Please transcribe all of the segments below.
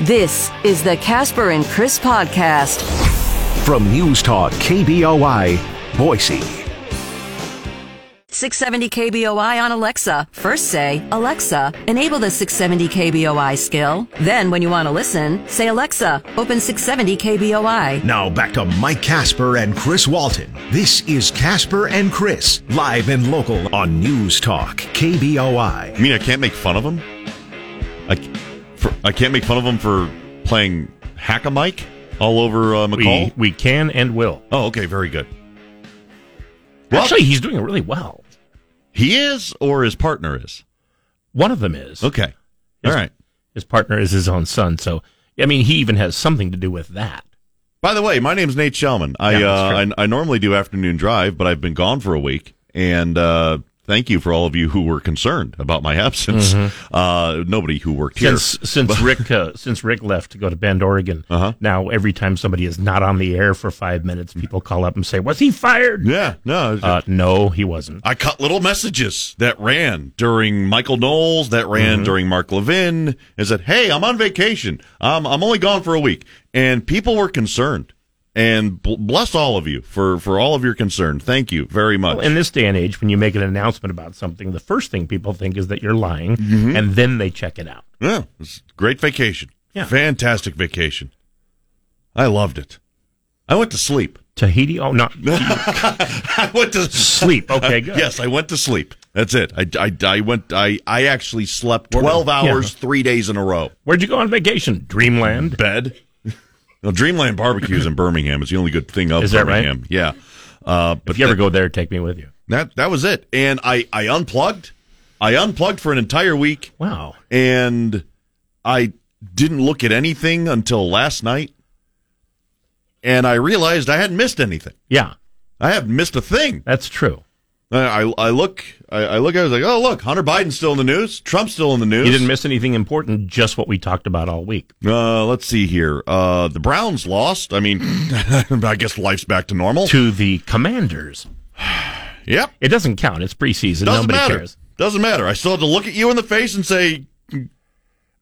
This is the Kasper and Chris podcast. From News Talk KBOI, Boise. 670 KBOI on Alexa. First say, Alexa, enable the 670 KBOI skill. Then, when you want to listen, say, Alexa, open 670 KBOI. Now back to Mike Kasper and Chris Walton. This is Kasper and Chris, live and local on News Talk KBOI. I mean, I can't make fun of him. I, for, I can't make fun of him for playing hack a mic all over uh, McCall. We, we can and will. oh, okay, very good. Well- Actually, he's doing it really well. He is, or his partner is. One of them is. Okay, all right. His partner is his own son. So, I mean, he even has something to do with that. By the way, my name's Nate Shelman. I, Yeah, uh. I I normally do afternoon drive, but I've been gone for a week, and uh, thank you for all of you who were concerned about my absence. Uh, nobody who worked here. Since since Rick uh, since Rick left to go to Bend, Oregon, Uh-huh. now every time somebody is not on the air for five minutes, people call up and say, "Was he fired?" yeah, no, Uh, no, he wasn't. I cut little messages that ran during Michael Knowles, that ran during Mark Levin, and said, "Hey, I'm on vacation. Um, I'm only gone for a week," and people were concerned. And bl- bless all of you for for all of your concern. Thank you very much. Well, in this day and age, when you make an announcement about something, the first thing people think is that you're lying, mm-hmm. and then they check it out. yeah, it was a great vacation. Yeah. fantastic vacation. I loved it. I went to sleep. Tahiti? Oh, no, I went to sleep. Okay, good. Yes, I went to sleep. That's it. I, I, I went. I, I actually slept twelve Yeah. hours, three days in a row. Where'd you go on vacation? Dreamland. bed. Well, Dreamland Barbecues in Birmingham is the only good thing of Is that right? Birmingham. Yeah. Uh, but If you ever that, go there, take me with you. that that was it. And I I unplugged. I unplugged for an entire week, Wow. and I didn't look at anything until last night. And I realized I hadn't missed anything. Yeah, I haven't missed a thing. that's true. I I, I look. I, I look. I was like, oh look, Hunter Biden's still in the news. Trump's still in the news. You didn't miss anything important, just what we talked about all week. Uh, let's see here. Uh, the Browns lost. I mean, I guess life's back to normal. To the commanders. Yep. It doesn't count. It's preseason. Doesn't Nobody matter. cares. Doesn't matter. I still have to look at you in the face and say,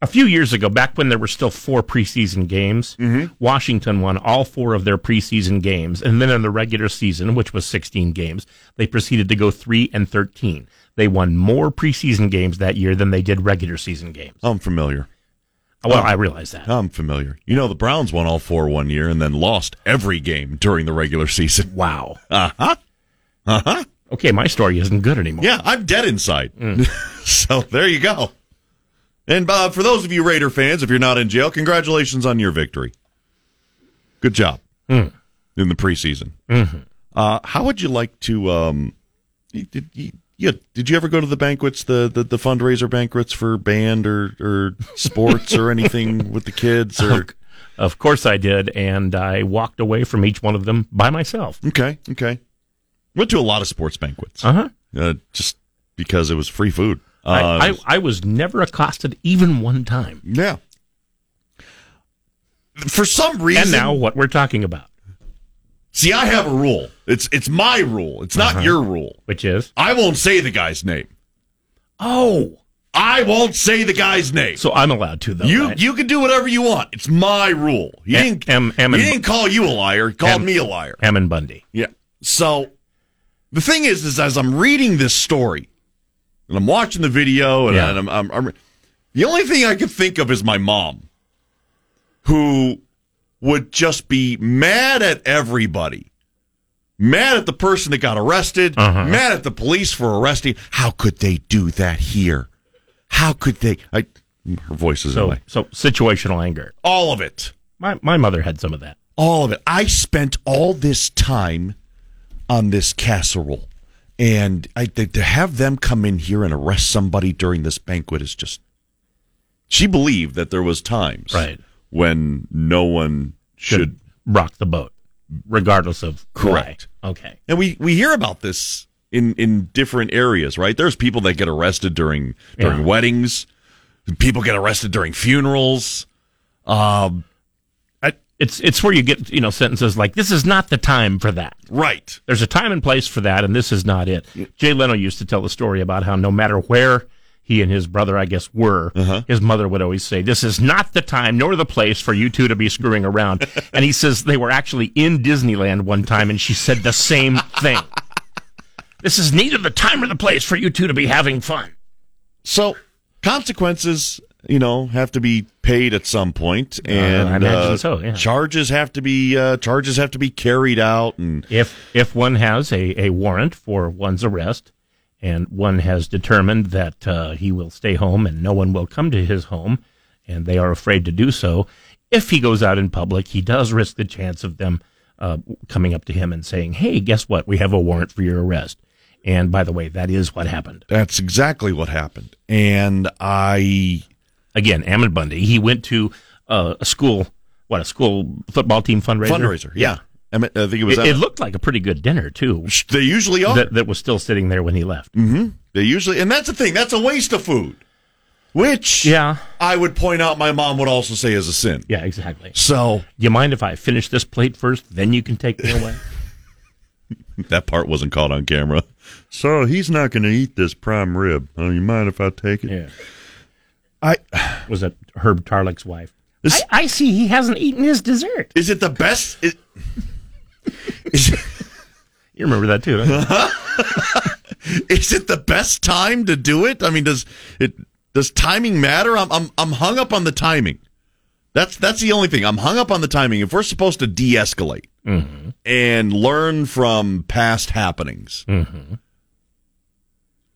A few years ago, back when there were still four preseason games, Mm-hmm. Washington won all four of their preseason games. And then in the regular season, which was 16 games, they proceeded to go 3 and 13. They won more preseason games that year than they did regular season games. I'm familiar. Well, I realize that. I'm familiar. You know, the Browns won all four one year and then lost every game during the regular season. Wow. Uh huh. Uh huh. Okay, my story isn't good anymore. Yeah, I'm dead inside. so there you go. And uh, for those of you Raider fans, if you're not in jail, congratulations on your victory. Good job in the preseason. Uh, how would you like to? Um, did you, did you ever go to the banquets, the, the, the fundraiser banquets for band or, or sports or anything with the kids? Or Of course I did, and I walked away from each one of them by myself. okay, okay. Went to a lot of sports banquets, Uh huh. uh, just because it was free food. Uh, I, I, I was never accosted even one time. Yeah. For some reason, And now what we're talking about, see, I have a rule. It's it's my rule. It's not your rule. which is I won't say the guy's name. oh, I won't say the guy's name. so I'm allowed to though. you right? you can do whatever you want. It's my rule. He M- didn't. M- M- he didn't call you a liar. He called M- me a liar. Ammon Bundy. Yeah. So the thing is, is as I'm reading this story and I'm watching the video and, Yeah. and I'm, I'm, I'm the only thing I could think of is my mom, who would just be mad at everybody. Mad at the person that got arrested, Uh-huh. mad at the police for arresting. How could they do that here? How could they? I, her voice is So away. so situational anger. All of it. My my mother had some of that. all of it. I spent all this time on this casserole, and I to to have them come in here and arrest somebody during this banquet is just. She believed that there was times Right. when no one should, rock the boat, regardless of Correct. why. Okay. and we we hear about this in in different areas, right? There's people that get arrested during during Yeah. weddings. People get arrested during funerals. Um, It's it's where you get you know sentences like this is not the time for that. right. There's a time and place for that, and this is not it. Jay Leno used to tell the story about how no matter where he and his brother, I guess, were. Uh-huh. His mother would always say, "This is not the time nor the place for you two to be screwing around." and he says they were actually in Disneyland one time, and she said the same thing. this is neither the time or the place for you two to be having fun. So consequences, you know, have to be paid at some point, and I imagine so, yeah. charges have to be uh, charges have to be carried out, and If if one has a, a warrant for one's arrest, and one has determined that uh, he will stay home and no one will come to his home, and they are afraid to do so, if he goes out in public, he does risk the chance of them uh, coming up to him and saying, "Hey, guess what? We have a warrant for your arrest." And by the way, that is what happened. that's exactly what happened. And I Again, Ammon Bundy. He went to uh, a school, what a school football team fundraiser. fundraiser, yeah, I, mean, I think it was. It, it looked like a pretty good dinner too. they usually are. That, that was still sitting there when he left. They usually, and that's the thing. That's a waste of food, which Yeah. I would point out. My mom would also say is a sin. Yeah, exactly. So Do you mind if I finish this plate first, then you can take me away? that part wasn't caught on camera. So he's not going to eat this prime rib. Oh, you mind if I take it? yeah. I Was that Herb Tarlek's wife? This- I, I see he hasn't eaten his dessert. is it the best? Is, is, You remember that too, don't you? is it the best time to do it? I mean, does it does timing matter? I'm I'm I'm hung up on the timing. That's that's the only thing. I'm hung up on the timing. If we're supposed to de-escalate mm-hmm. and learn from past happenings, mm-hmm.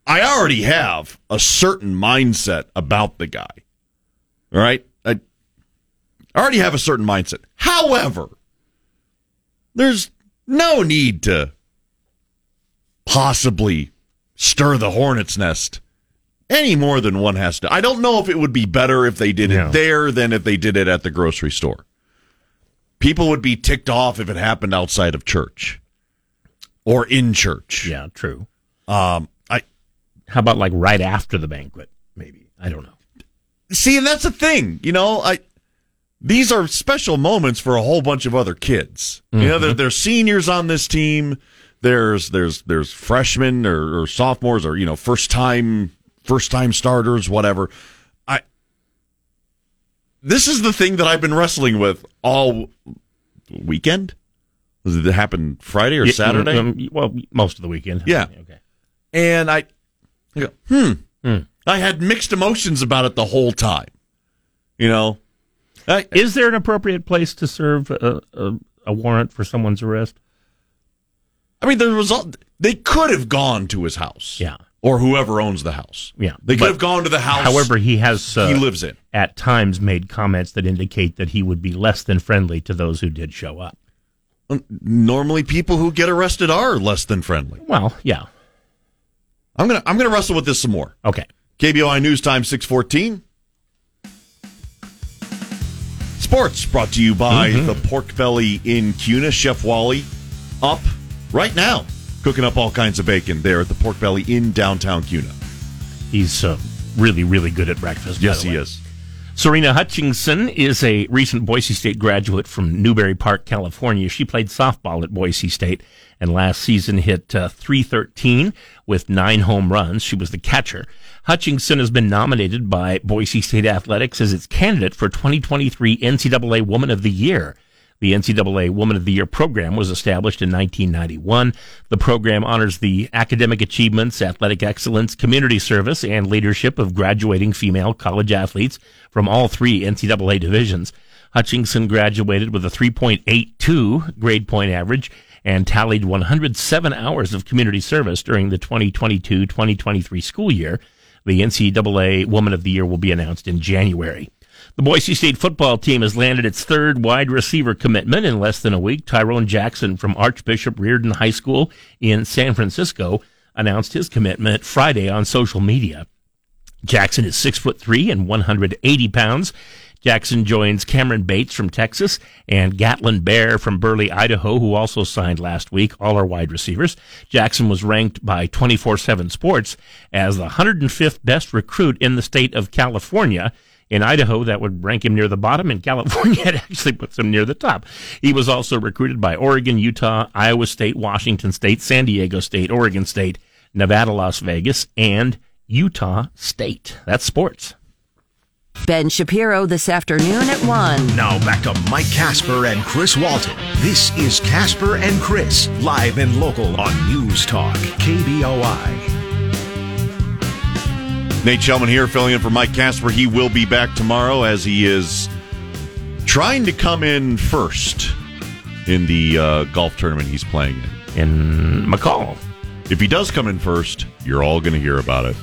I already have a certain mindset about the guy. All right, I already have a certain mindset. However, there's no need to possibly stir the hornet's nest any more than one has to. I don't know if it would be better if they did No. it there than if they did it at the grocery store. People would be ticked off if it happened outside of church or in church. yeah, true. Um, How about like right after the banquet? Maybe I don't know. see, and that's the thing. You know, I these are special moments for a whole bunch of other kids. You know, there, there's seniors on this team. There's there's there's freshmen or, or sophomores or you know first time first time starters, whatever. I this is the thing that I've been wrestling with all weekend. Does it happen Friday or Yeah, Saturday? um, well, most of the weekend. Yeah. Okay. And I go, hmm. I had mixed emotions about it the whole time. You know, I, Is there an appropriate place to serve a, a, a warrant for someone's arrest? I mean, the result they could have gone to his house, Yeah. or whoever owns the house. Yeah, they could have gone to the house. However, he has uh, he lives in. at times made comments that indicate that he would be less than friendly to those who did show up. Normally, people who get arrested are less than friendly. Well, yeah. I'm gonna I'm gonna wrestle with this some more. Okay. KBOI News Time 614. Sports brought to you by Mm-hmm. the Pork Belly in Kuna. Chef Wally up right now, cooking up all kinds of bacon there at the Pork Belly in downtown Kuna. He's uh, really, really good at breakfast. by Yes, he is. Serena Hutchinson is a recent Boise State graduate from Newbury Park, California. She played softball at Boise State and last season hit uh, 313 with nine home runs. She was the catcher. Hutchinson has been nominated by Boise State Athletics as its candidate for 2023 NCAA Woman of the Year. The NCAA Woman of the Year program was established in 1991. The program honors the academic achievements, athletic excellence, community service, and leadership of graduating female college athletes from all three NCAA divisions. Hutchinson graduated with a 3.82 grade point average and tallied 107 hours of community service during the 2022-2023 school year. The NCAA Woman of the Year will be announced in January. The Boise State football team has landed its third wide receiver commitment in less than a week. Tyrone Jackson from Archbishop Riordan High School in San Francisco announced his commitment Friday on social media. Jackson is six foot three and 180 pounds. Jackson joins Cameron Bates from Texas and Gatlin Bair from Burley, Idaho, who also signed last week. All are wide receivers. Jackson was ranked by 24-7 Sports as the 105th best recruit in the state of California. In Idaho, that would rank him near the bottom. In California, it actually puts him near the top. He was also recruited by Oregon, Utah, Iowa State, Washington State, San Diego State, Oregon State, Nevada, Las Vegas, and Utah State. That's sports. Ben Shapiro this afternoon at 1. Now back to Mike Kasper and Chris Walton. This is Kasper and Chris, live and local on News Talk, KBOI. Nate Shelman here, filling in for Mike Kasper. He will be back tomorrow as he is trying to come in first in the uh, golf tournament he's playing in. In McCall. If he does come in first, you're all going to hear about it.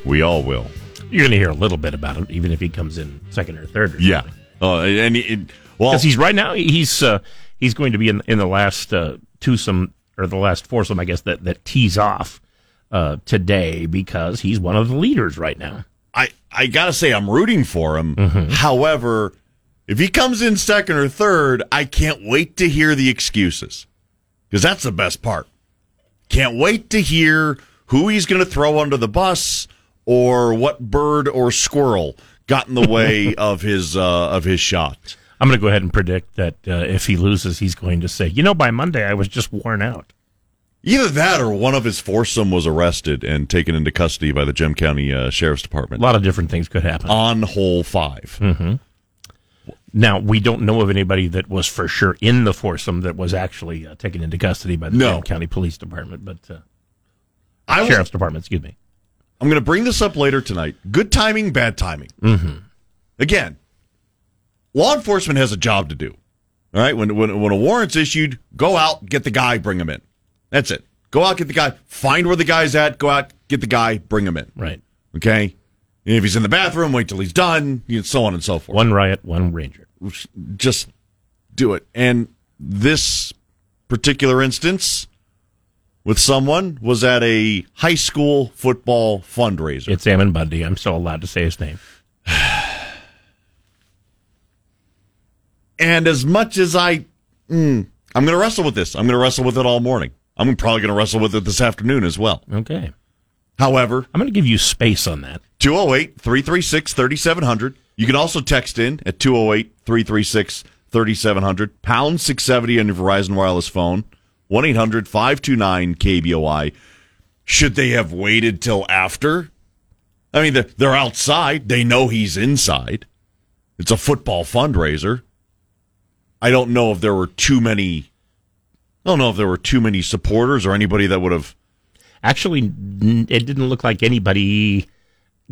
we all will. You're going to hear a little bit about it, even if he comes in second or third. Or Yeah. Uh, and it, well, because he's right now he's uh, he's going to be in in the last uh, twosome or the last foursome, I guess that that tees off uh, today because he's one of the leaders right now. I, I got to say, I'm rooting for him. However, if he comes in second or third, I can't wait to hear the excuses because that's the best part. Can't wait to hear who he's going to throw under the bus or what bird or squirrel got in the way of his uh, of his shot. I'm going to go ahead and predict that uh, if he loses, he's going to say, "You know, by Monday I was just worn out." Either that or one of his foursome was arrested and taken into custody by the Gem County uh, Sheriff's Department. A lot of different things could happen. on hole 5 Now we don't know of anybody that was for sure in the foursome that was actually uh, taken into custody by the No. Graham County Police Department, but uh, I will- Sheriff's Department. Excuse me. I'm going to bring this up later tonight. Good timing, bad timing. Mm-hmm. Again, law enforcement has a job to do. All right, when, when when a warrant's issued, go out, get the guy, bring him in. That's it. Go out, get the guy, find where the guy's at. Go out, get the guy, bring him in. Right. Okay. And if he's in the bathroom, wait till he's done. You know, so on and so forth. One riot, one ranger. Just do it. And this particular instance with someone was at a high school football fundraiser. It's Ammon Bundy. I'm still allowed to say his name. And as much as I, mm, I'm going to wrestle with this. I'm going to wrestle with it all morning. I'm probably going to wrestle with it this afternoon as well. Okay. However, I'm going to give you space on that. 208 336 3700. You can also text in at 208 336 3700. Pound 670 on your Verizon Wireless phone. 1 800 529 KBOI. Should they have waited till after? I mean, they're, they're outside. They know he's inside. It's a football fundraiser. I don't know if there were too many. I don't know if there were too many supporters or anybody that would have. Actually, it didn't look like anybody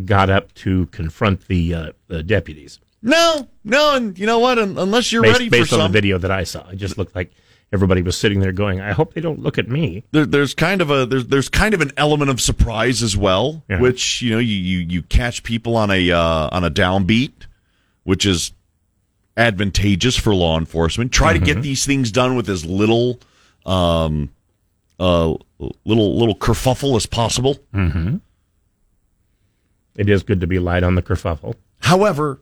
got up to confront the, uh, the deputies. No, no, and you know what? Un- Unless you're Based, ready based for on some, the video that I saw, it just looked like everybody was sitting there going, "I hope they don't look at me." there, there's kind of a there's there's kind of an element of surprise as well, Yeah. which you know you, you you catch people on a uh, on a downbeat, which is advantageous for law enforcement. Try to get these things done with as little um uh little little kerfuffle as possible. It is good to be light on the kerfuffle. However,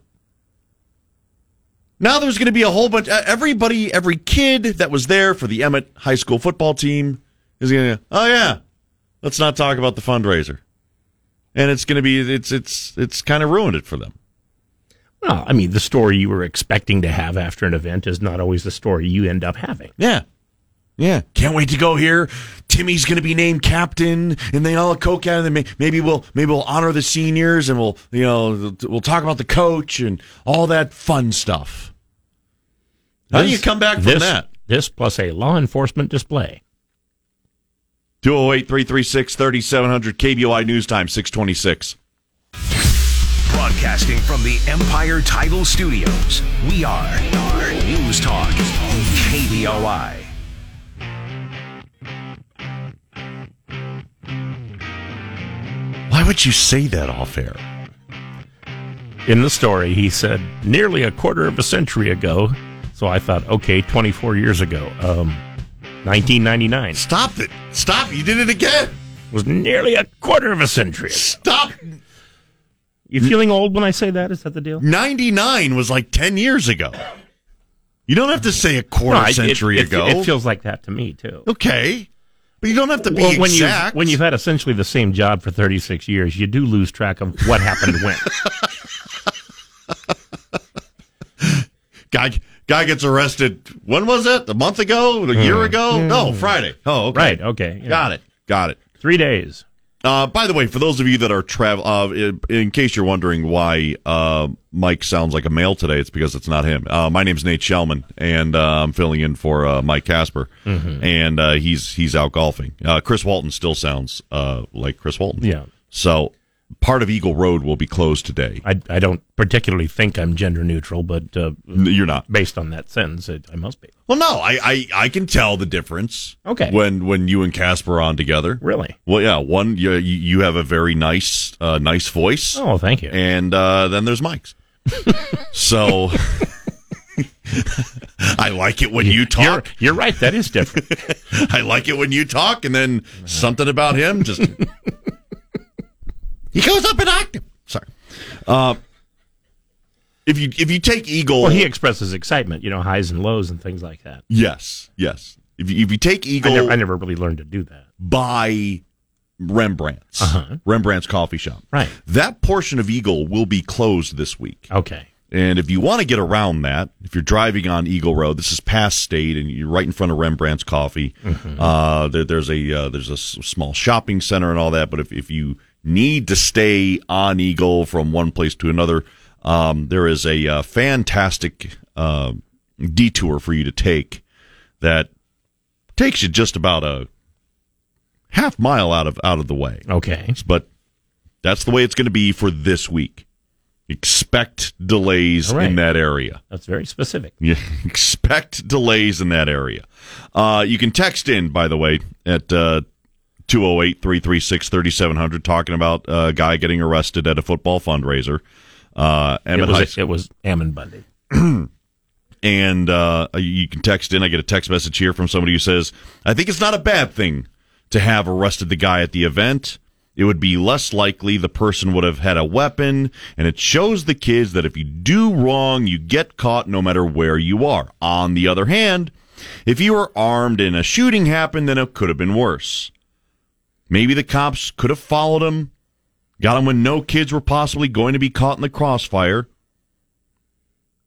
now there's going to be a whole bunch. Everybody, every kid that was there for the Emmett High School football team is going to. Oh yeah, let's not talk about the fundraiser, and it's going to be. It's it's it's kind of ruined it for them. Well, I mean, the story you were expecting to have after an event is not always the story you end up having. Yeah, yeah. Can't wait to go here. Timmy's going to be named captain, and they all the coke out, and then maybe we'll maybe we'll honor the seniors, and we'll you know we'll talk about the coach and all that fun stuff. How do you come back from this, that? This plus a law enforcement display. 208 336 3700 KBOI News Time 626. Broadcasting from the Empire Title Studios, we are News Talk, KBOI. Would you say that off air? In the story, he said nearly a quarter of a century ago. So I thought, okay, 24 years ago, um, 1999 Stop it. Stop. You did it again. It was nearly a quarter of a century. ago. Stop. You feeling old when I say that? Is that the deal? 99 was like 10 years ago. You don't have to say a quarter No, it- century it, ago. It feels like that to me too. okay. But you don't have to be Well, when you exact. when you've had essentially the same job for 36 years, you do lose track of what happened when. guy, guy gets arrested. When was it? A month ago? A year ago? No, Friday. Oh, okay. Hmm. right? Okay, yeah. Got it. Got it. Three days. Uh, by the way, for those of you that are travel, uh, in, in case you're wondering why uh, Mike sounds like a male today, it's because it's not him. Uh, my name's Nate Shelman, and uh, I'm filling in for uh, Mike Kasper, and uh, he's he's out golfing. Uh, Chris Walton still sounds uh, like Chris Walton. Yeah. So part of Eagle Road will be closed today. I, I don't particularly think I'm gender neutral, but uh, You're not. based on that sentence, it, I must be. Well, no, I, I I can tell the difference. Okay. When when you and Kasper are on together. Really? Well, yeah. One, you you have a very nice uh, nice voice. Oh, thank you. and uh, then there's Mike's. so I like it when you You're, talk. you're right. That is different. I like it when you talk, and then something about him just he goes up an octave. Sorry. Uh, if you if you take Eagle, well, he expresses excitement, you know, highs and lows and things like that. yes, yes. If you, if you take I Eagle never, I never really learned to do that. by Rembrandt's Rembrandt's coffee shop, Right. That portion of Eagle will be closed this week. Okay. And if you want to get around that, if you're driving on Eagle Road, this is past State, and you're right in front of Rembrandt's Coffee. Uh, there, there's a uh, there's a s- small shopping center and all that. But if, if you need to stay on Eagle from one place to another, um, there is a uh, fantastic uh, detour for you to take that takes you just about a half mile out of out of the way Okay. but that's the way it's going to be for this week. Expect delays right. in that area. That's very specific. Yeah, expect delays in that area. Uh, you can text in, by the way, at uh, 208 336 3700, talking about a guy getting arrested at a football fundraiser. Uh, It Emmett High was, it was Ammon Bundy. and uh, you can text in. I get a text message here from somebody who says, I think it's not a bad thing to have arrested the guy at the event. It would be less likely the person would have had a weapon, and it shows the kids that if you do wrong, you get caught no matter where you are. On the other hand, if you were armed and a shooting happened, then it could have been worse. Maybe the cops could have followed him, got him when no kids were possibly going to be caught in the crossfire.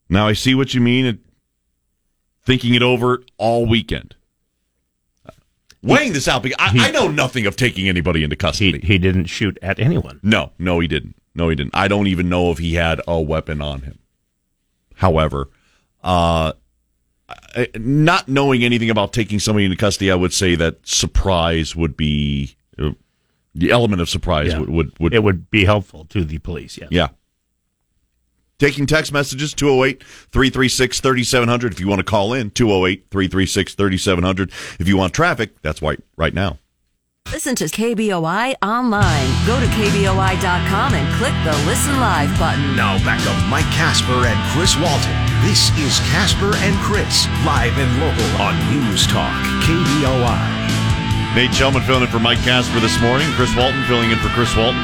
Now I see what you mean. It, thinking it over all weekend. Weighing this out because I, I know nothing of taking anybody into custody. he didn't shoot at anyone. no, no, he didn't. No, he didn't. I don't even know if he had a weapon on him. However, uh, not knowing anything about taking somebody into custody, I would say that surprise would be the element of surprise Yeah. would, would would It would be helpful to the police, yes. Yeah. Taking text messages, 208 336 3700. If you want to call in, 208 336 3700. If you want traffic, that's right, right now. Listen to KBOI online. Go to KBOI.com and click the Listen Live button. Now back to Mike Kasper and Chris Walton. This is Kasper and Chris, live and local on News Talk, KBOI. Nate Shelman filling in for Mike Kasper this morning. Chris Walton filling in for Chris Walton.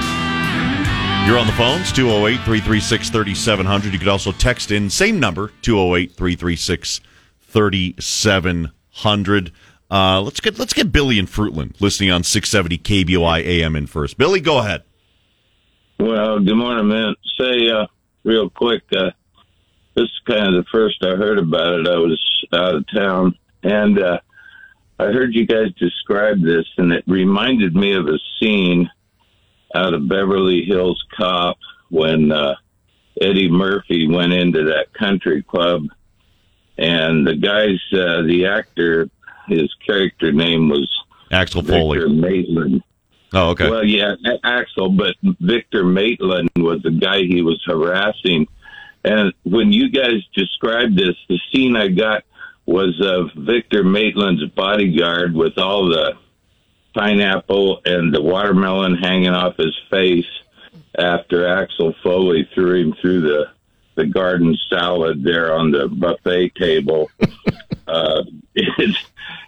You're on the phones, 208 336 3700. You could also text in, same number, 208 336 3700. Uh, let's get let's get Billy in Fruitland listening on 670 KBOI AM in first. Billy, go ahead. Well, good morning, man. Say, uh, real quick, uh, this is kind of the first I heard about it. I was out of town, and uh, I heard you guys describe this, and it reminded me of a scene out of Beverly Hills Cop when uh, Eddie Murphy went into that country club, and the guys, uh, the actor, his character name was Axel Victor Foley. Maitland. Oh, okay. Well, yeah, Axel, but Victor Maitland was the guy he was harassing. And when you guys described this, the scene I got was of Victor Maitland's bodyguard with all the pineapple and the watermelon hanging off his face after Axel Foley threw him through the the garden salad there on the buffet table. uh, it's,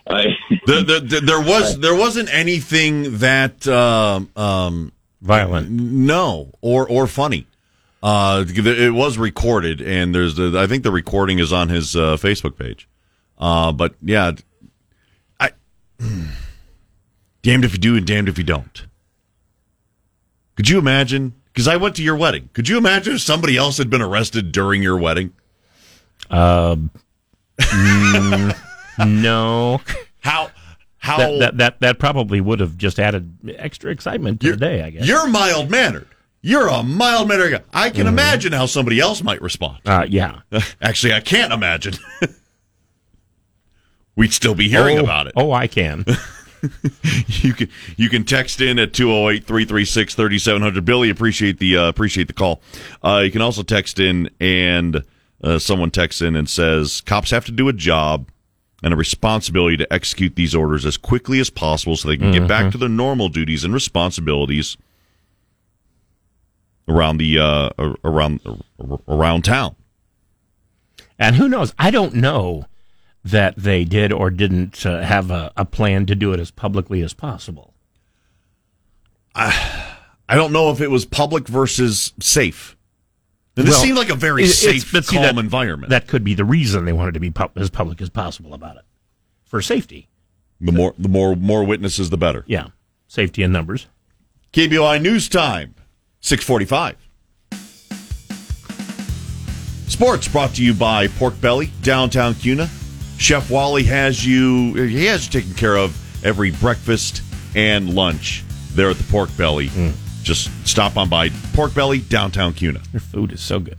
I, the, the, the, there was there wasn't anything that um, um, Violent. no or or funny. Uh, it was recorded, and there's the, I think the recording is on his uh, Facebook page. Uh, but yeah, I damned if you do and damned if you don't. Could you imagine? Because I went to your wedding. Could you imagine if somebody else had been arrested during your wedding? Um, mm, no. How how that, that that that probably would have just added extra excitement to the day. I guess. You're mild mannered. You're a mild mannered guy. I can imagine how somebody else might respond. Uh, yeah. Actually, I can't imagine. We'd still be hearing oh, about it. Oh, I can. you can you can text in at 208-336-3700 billy appreciate the uh, appreciate the call. Uh, you can also text in and uh, someone texts in and says cops have to do a job and a responsibility to execute these orders as quickly as possible so they can get back to their normal duties and responsibilities around the uh, around around town. And who knows? I don't know that they did or didn't uh, have a, a, plan to do it as publicly as possible. I, I don't know if it was public versus safe. This well, seemed like a very safe, calm that, environment. That could be the reason they wanted to be pu- as public as possible about it, for safety. The more, the more, more witnesses, the better. Yeah, safety in numbers. KBOI News Time, six forty-five. Sports brought to you by Pork Belly, downtown Kuna. Chef Wally has you he has you taken care of every breakfast and lunch there at the Pork Belly. Mm. Just stop on by Pork Belly, downtown Kuna. Their food is so good.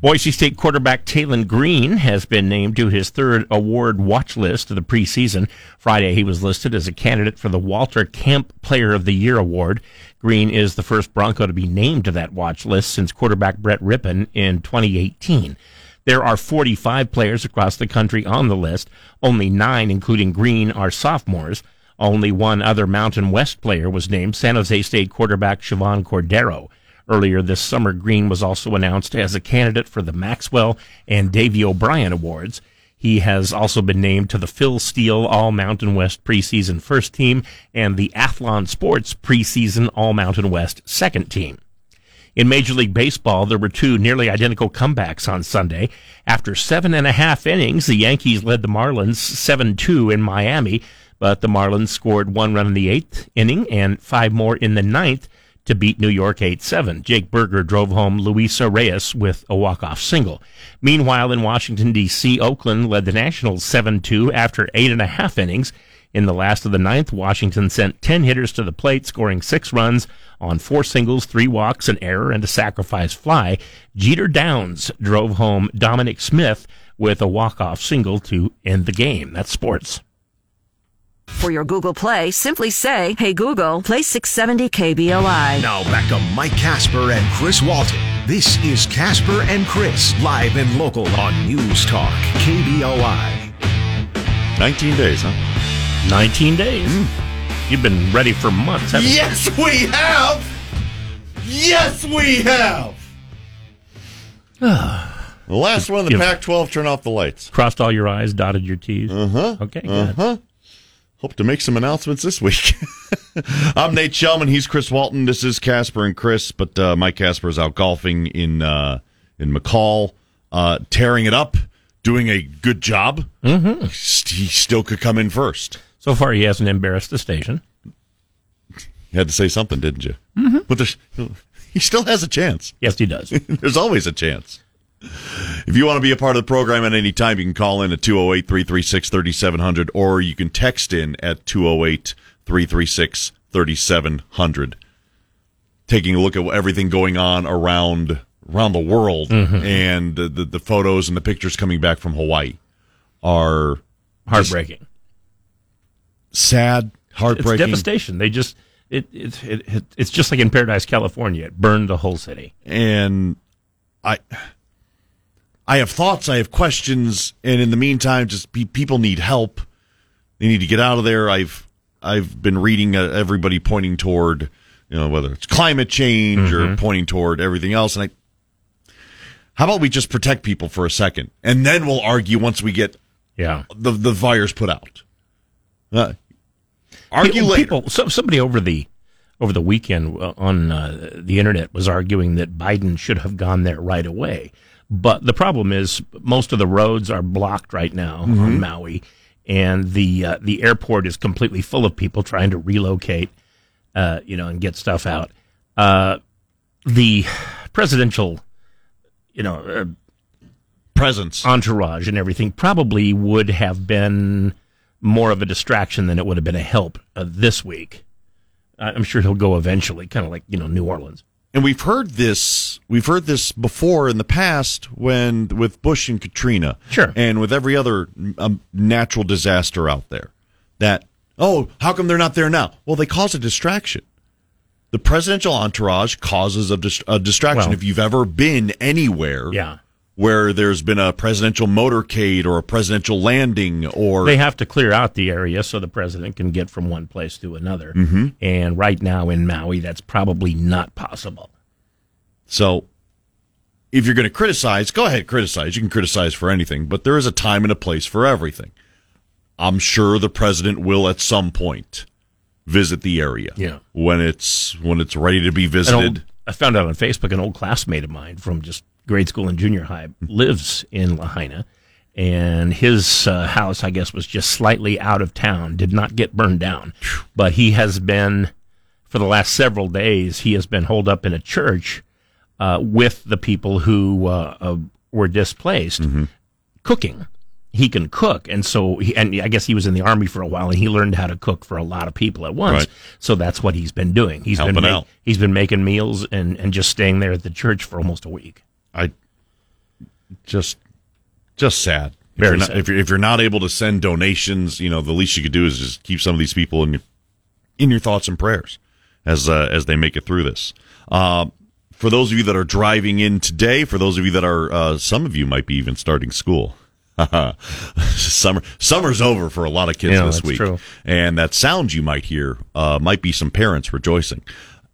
Boise State quarterback Taylen Green has been named to his third award watch list of the preseason. Friday, he was listed as a candidate for the Walter Camp Player of the Year award. Green is the first Bronco to be named to that watch list since quarterback Brett Rypien in 2018. There are 45 players across the country on the list. Only nine, including Green, are sophomores. Only one other Mountain West player was named, San Jose State quarterback Chevan Cordeiro. Earlier this summer, Green was also announced as a candidate for the Maxwell and Davy O'Brien Awards. He has also been named to the Phil Steele All Mountain West preseason first team and the Athlon Sports preseason All Mountain West second team. In Major League Baseball, there were two nearly identical comebacks on Sunday. After seven and a half innings, the Yankees led the Marlins 7-2 in Miami, but the Marlins scored one run in the eighth inning and five more in the ninth to beat New York 8-7. Jake Burger drove home Luis Arraez with a walk-off single. Meanwhile, in Washington, D.C., Oakland led the Nationals 7-2 after eight and a half innings. In the last of the ninth, Washington sent 10 hitters to the plate, scoring six runs on four singles, three walks, an error, and a sacrifice fly. Jeter Downs drove home Dominic Smith with a walk-off single to end the game. That's sports. For your Google Play, simply say, Hey Google, play 670 KBOI. Now back to Mike Kasper and Chris Walton. This is Kasper and Chris, live and local on News Talk, KBOI. 19 days, huh? 19 days. Mm. You've been ready for months, haven't yes, you? we have. Yes, we have. the last one, of the Pac 12, turn off the lights. Crossed all your I's, dotted your T's. Uh huh. Okay, good. Uh-huh. Hope to make some announcements this week. I'm Nate Shelman. He's Chris Walton. This is Kasper and Chris, but uh, Mike Kasper is out golfing in uh, in McCall, uh, tearing it up, doing a good job. Mm-hmm. He still could come in first. So far, he hasn't embarrassed the station. You had to say something, didn't you? Mm-hmm. But there's, he still has a chance. Yes, he does. there's always a chance. If you want to be a part of the program at any time, you can call in at 208 336 3700 or you can text in at 208 336 3700. Taking a look at everything going on around around the world mm-hmm. and the, the, the, photos and the pictures coming back from Hawaii are heartbreaking sad, heartbreaking. It's devastation. They just it, it, it, it, it's just like in Paradise, California. It burned the whole city. And I I have thoughts, I have questions, and in the meantime, just be, people need help. They need to get out of there. I've I've been reading uh, everybody pointing toward you know whether it's climate change mm-hmm. or pointing toward everything else, and I. How about we just protect people for a second, and then we'll argue once we get yeah the the virus put out. Uh, argue people, later. People, so, somebody over the over the weekend uh, on uh, the internet was arguing that Biden should have gone there right away. But the problem is most of the roads are blocked right now mm-hmm. on Maui, and the uh, the airport is completely full of people trying to relocate, uh, you know, and get stuff out. Uh, the presidential, you know, uh, presence, entourage, and everything probably would have been more of a distraction than it would have been a help uh, this week. I'm sure he'll go eventually, kind of like you know New Orleans. And we've heard this. We've heard this before in the past when with Bush and Katrina, Sure. and with every other um, natural disaster out there. That oh, how come they're not there now? Well, they cause a distraction. The presidential entourage causes a, dis- a distraction. Well- if you've ever been anywhere, Yeah. Where there's been a presidential motorcade or a presidential landing, or They have to clear out the area so the president can get from one place to another. Mm-hmm. And right now in Maui, that's probably not possible. So if you're going to criticize, go ahead, criticize. You can criticize for anything, but there is a time and a place for everything. I'm sure the president will at some point visit the area. Yeah. When it's when it's ready to be visited. I found out on Facebook an old classmate of mine from just grade school and junior high lives in Lahaina, and his uh, house, I guess, was just slightly out of town, did not get burned down, but he has been for the last several days. He has been holed up in a church uh, with the people who uh, uh, were displaced, cooking. He can cook, and so he, and I guess he was in the army for a while, and he learned how to cook for a lot of people at once. Right. So that's what he's been doing. He's Helping been he's been making meals and, and just staying there at the church for almost a week. I just just sad. If you're, not, if you're if you're not able to send donations, you know the least you could do is just keep some of these people in your in your thoughts and prayers as uh, as they make it through this. Uh, for those of you that are driving in today, for those of you that are, uh, some of you might be even starting school. Summer summer's over for a lot of kids Yeah, this that's week, true. and that sound you might hear uh, might be some parents rejoicing.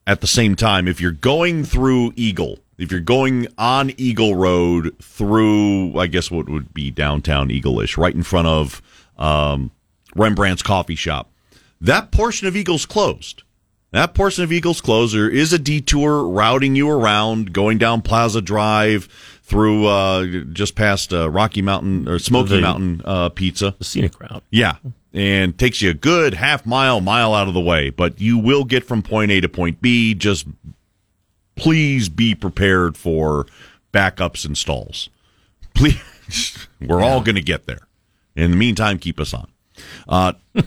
At the same time, if you're going through Eagle, if you're going on Eagle Road through, I guess what would be downtown Eagle-ish, right in front of um, Rembrandt's coffee shop, that portion of Eagle's closed. That portion of Eagles closed. There is a detour routing you around, going down Plaza Drive through uh, just past uh, Rocky Mountain or Smoky The- Mountain uh, Pizza. The scenic route. Yeah. And takes you a good half mile, mile out of the way. But you will get from point A to point B. Just please be prepared for backups and stalls. Please. We're all going to get there. In the meantime, keep us on. Uh,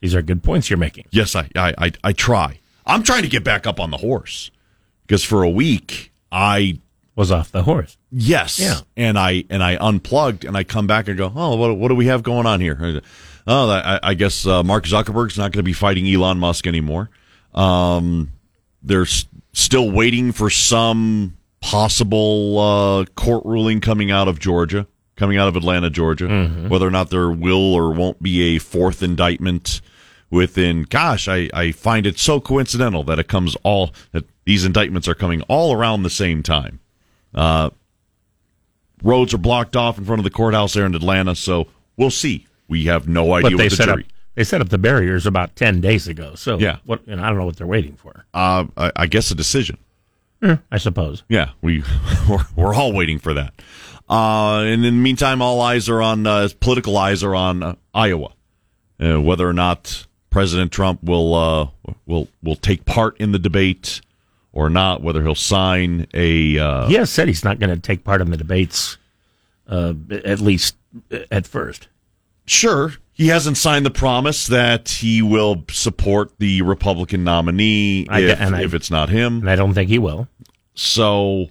These are good points you're making. yes, I, I, I, I try. I'm trying to get back up on the horse because for a week I Was off the horse. Yes. Yeah. And I and I unplugged and I come back and go, oh, what what do we have going on here? Oh, I, I guess uh, Mark Zuckerberg's not going to be fighting Elon Musk anymore. Um, they're s- still waiting for some possible uh, court ruling coming out of Georgia, coming out of Atlanta, Georgia, whether or not there will or won't be a fourth indictment within. Gosh, I, I find it so coincidental that it comes all that these indictments are coming all around the same time roads are blocked off in front of the courthouse there in Atlanta. So we'll see. We have no idea But they what the set up jury. They set up the barriers about ten days ago. So Yeah. what and I don't know what they're waiting for. Uh, I, I guess a decision. I suppose. Yeah, we we're, we're all waiting for that. Uh, and in the meantime, all eyes are on uh, political eyes are on uh, Iowa, uh, whether or not President Trump will uh, will will take part in the debate or not, whether he'll sign a uh, He has said he's not going to take part in the debates, uh, at least at first. Sure. He hasn't signed the promise that he will support the Republican nominee I- if, I- if it's not him. And I don't think he will. So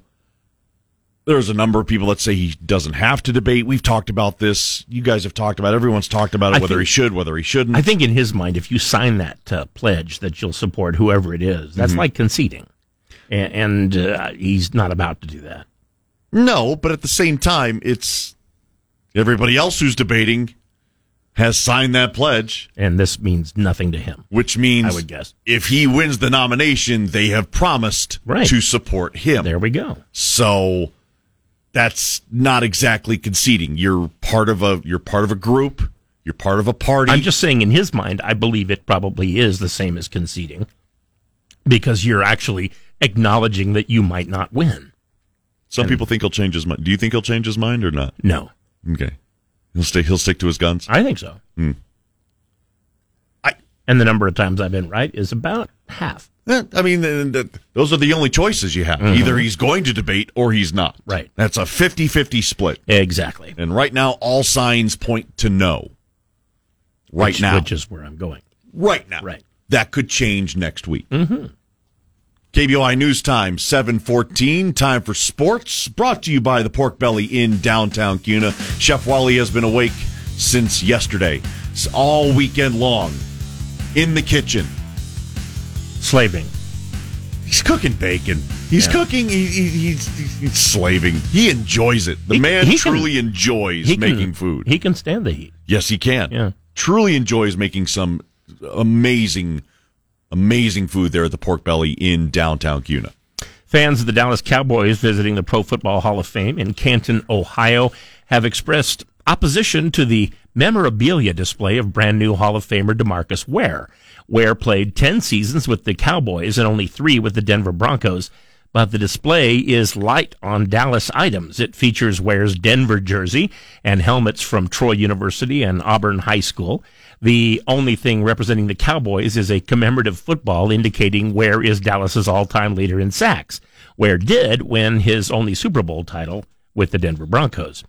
there's a number of people that say he doesn't have to debate. We've talked about this. You guys have talked about it. Everyone's talked about it, whether think- he should, whether he shouldn't. I think in his mind, if you sign that uh, pledge that you'll support whoever it is, Mm-hmm. that's like conceding, and, and uh, he's not about to do that. no, but at the same time, it's everybody else who's debating has signed that pledge, And this means nothing to him. which means I would guess. if he wins the nomination, they have promised Right. to support him. There we go. So that's not exactly conceding. You're part of a you're part of a group. You're part of a party. I'm just saying, in his mind, I believe it probably is the same as conceding, because you're actually acknowledging that you might not win. Some people think he'll change his mind. Do you think he'll change his mind or not? No, Okay, he'll stay. He'll stick to his guns. I think so. Hmm. I- and the number of times I've been right is about half. Eh, I mean, th- th- those are the only choices you have. Either he's going to debate or he's not. Mm-hmm. Right. That's a 50-50 split. Exactly. And right now, all signs point to no. right which, now. which is where I'm going. right now. Right. That could change next week. Mm-hmm. KBOI News Time, 714. Time for sports. Brought to you by the Pork Belly in downtown Kuna. Chef Wally has been awake since yesterday. It's all weekend long. In the kitchen. Slaving. He's cooking bacon. He's Yeah. cooking. He, he, he's, he's slaving. He enjoys it. The He- man he can- truly enjoys can- making food. He can stand the heat. yes, he can. Yeah. Truly enjoys making some amazing, amazing food there at the Pork Belly in downtown Kuna. Fans of the Dallas Cowboys visiting the Pro Football Hall of Fame in Canton, Ohio, have expressed opposition to the memorabilia display of brand new Hall of Famer Demarcus Ware. Ware played 10 seasons with the Cowboys and only three with the Denver Broncos. But the display is light on Dallas items. It features Ware's Denver jersey and helmets from Troy University and Auburn High School. The only thing representing the Cowboys is a commemorative football indicating Ware is Dallas's all-time leader in sacks. Ware did win his only Super Bowl title with the Denver Broncos.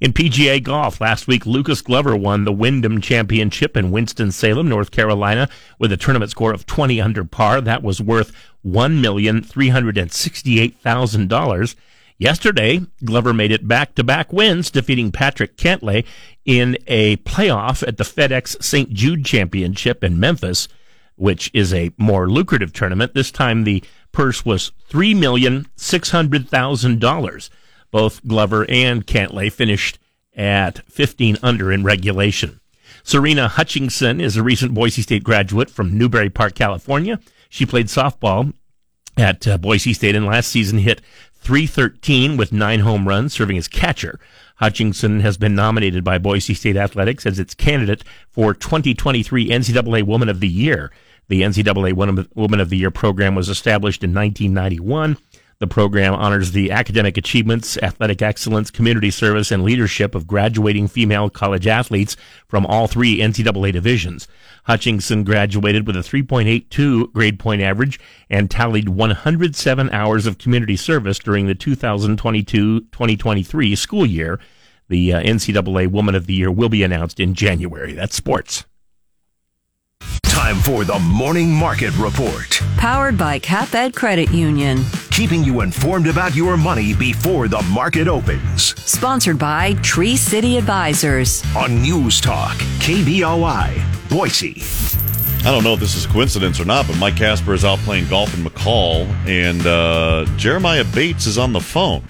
In PGA golf, last week, Lucas Glover won the Wyndham Championship in Winston-Salem, North Carolina, with a tournament score of 20 under par. That was worth $1,368,000. Yesterday, Glover made it back-to-back wins, defeating Patrick Cantlay in a playoff at the FedEx St. Jude Championship in Memphis, which is a more lucrative tournament. This time, the purse was $3,600,000. Both Glover and Cantlay finished at 15 under in regulation. Serena Hutchinson is a recent Boise State graduate from Newbury Park, California. She played softball at uh, Boise State and last season hit 313 with nine home runs, serving as catcher. Hutchinson has been nominated by Boise State Athletics as its candidate for 2023 NCAA Woman of the Year. The NCAA Woman of the Year program was established in 1991. The program honors the academic achievements, athletic excellence, community service, and leadership of graduating female college athletes from all three NCAA divisions. Hutchinson graduated with a 3.82 grade point average and tallied 107 hours of community service during the 2022-2023 school year. The uh, NCAA Woman of the Year will be announced in January. That's sports. Time for the Morning Market Report. Powered by CapEd Credit Union. Keeping you informed about your money before the market opens. Sponsored by Tree City Advisors. On News Talk, KBOI, Boise. I don't know if this is a coincidence or not, but Mike Kasper is out playing golf in McCall, and uh, Jeremiah Bates is on the phone.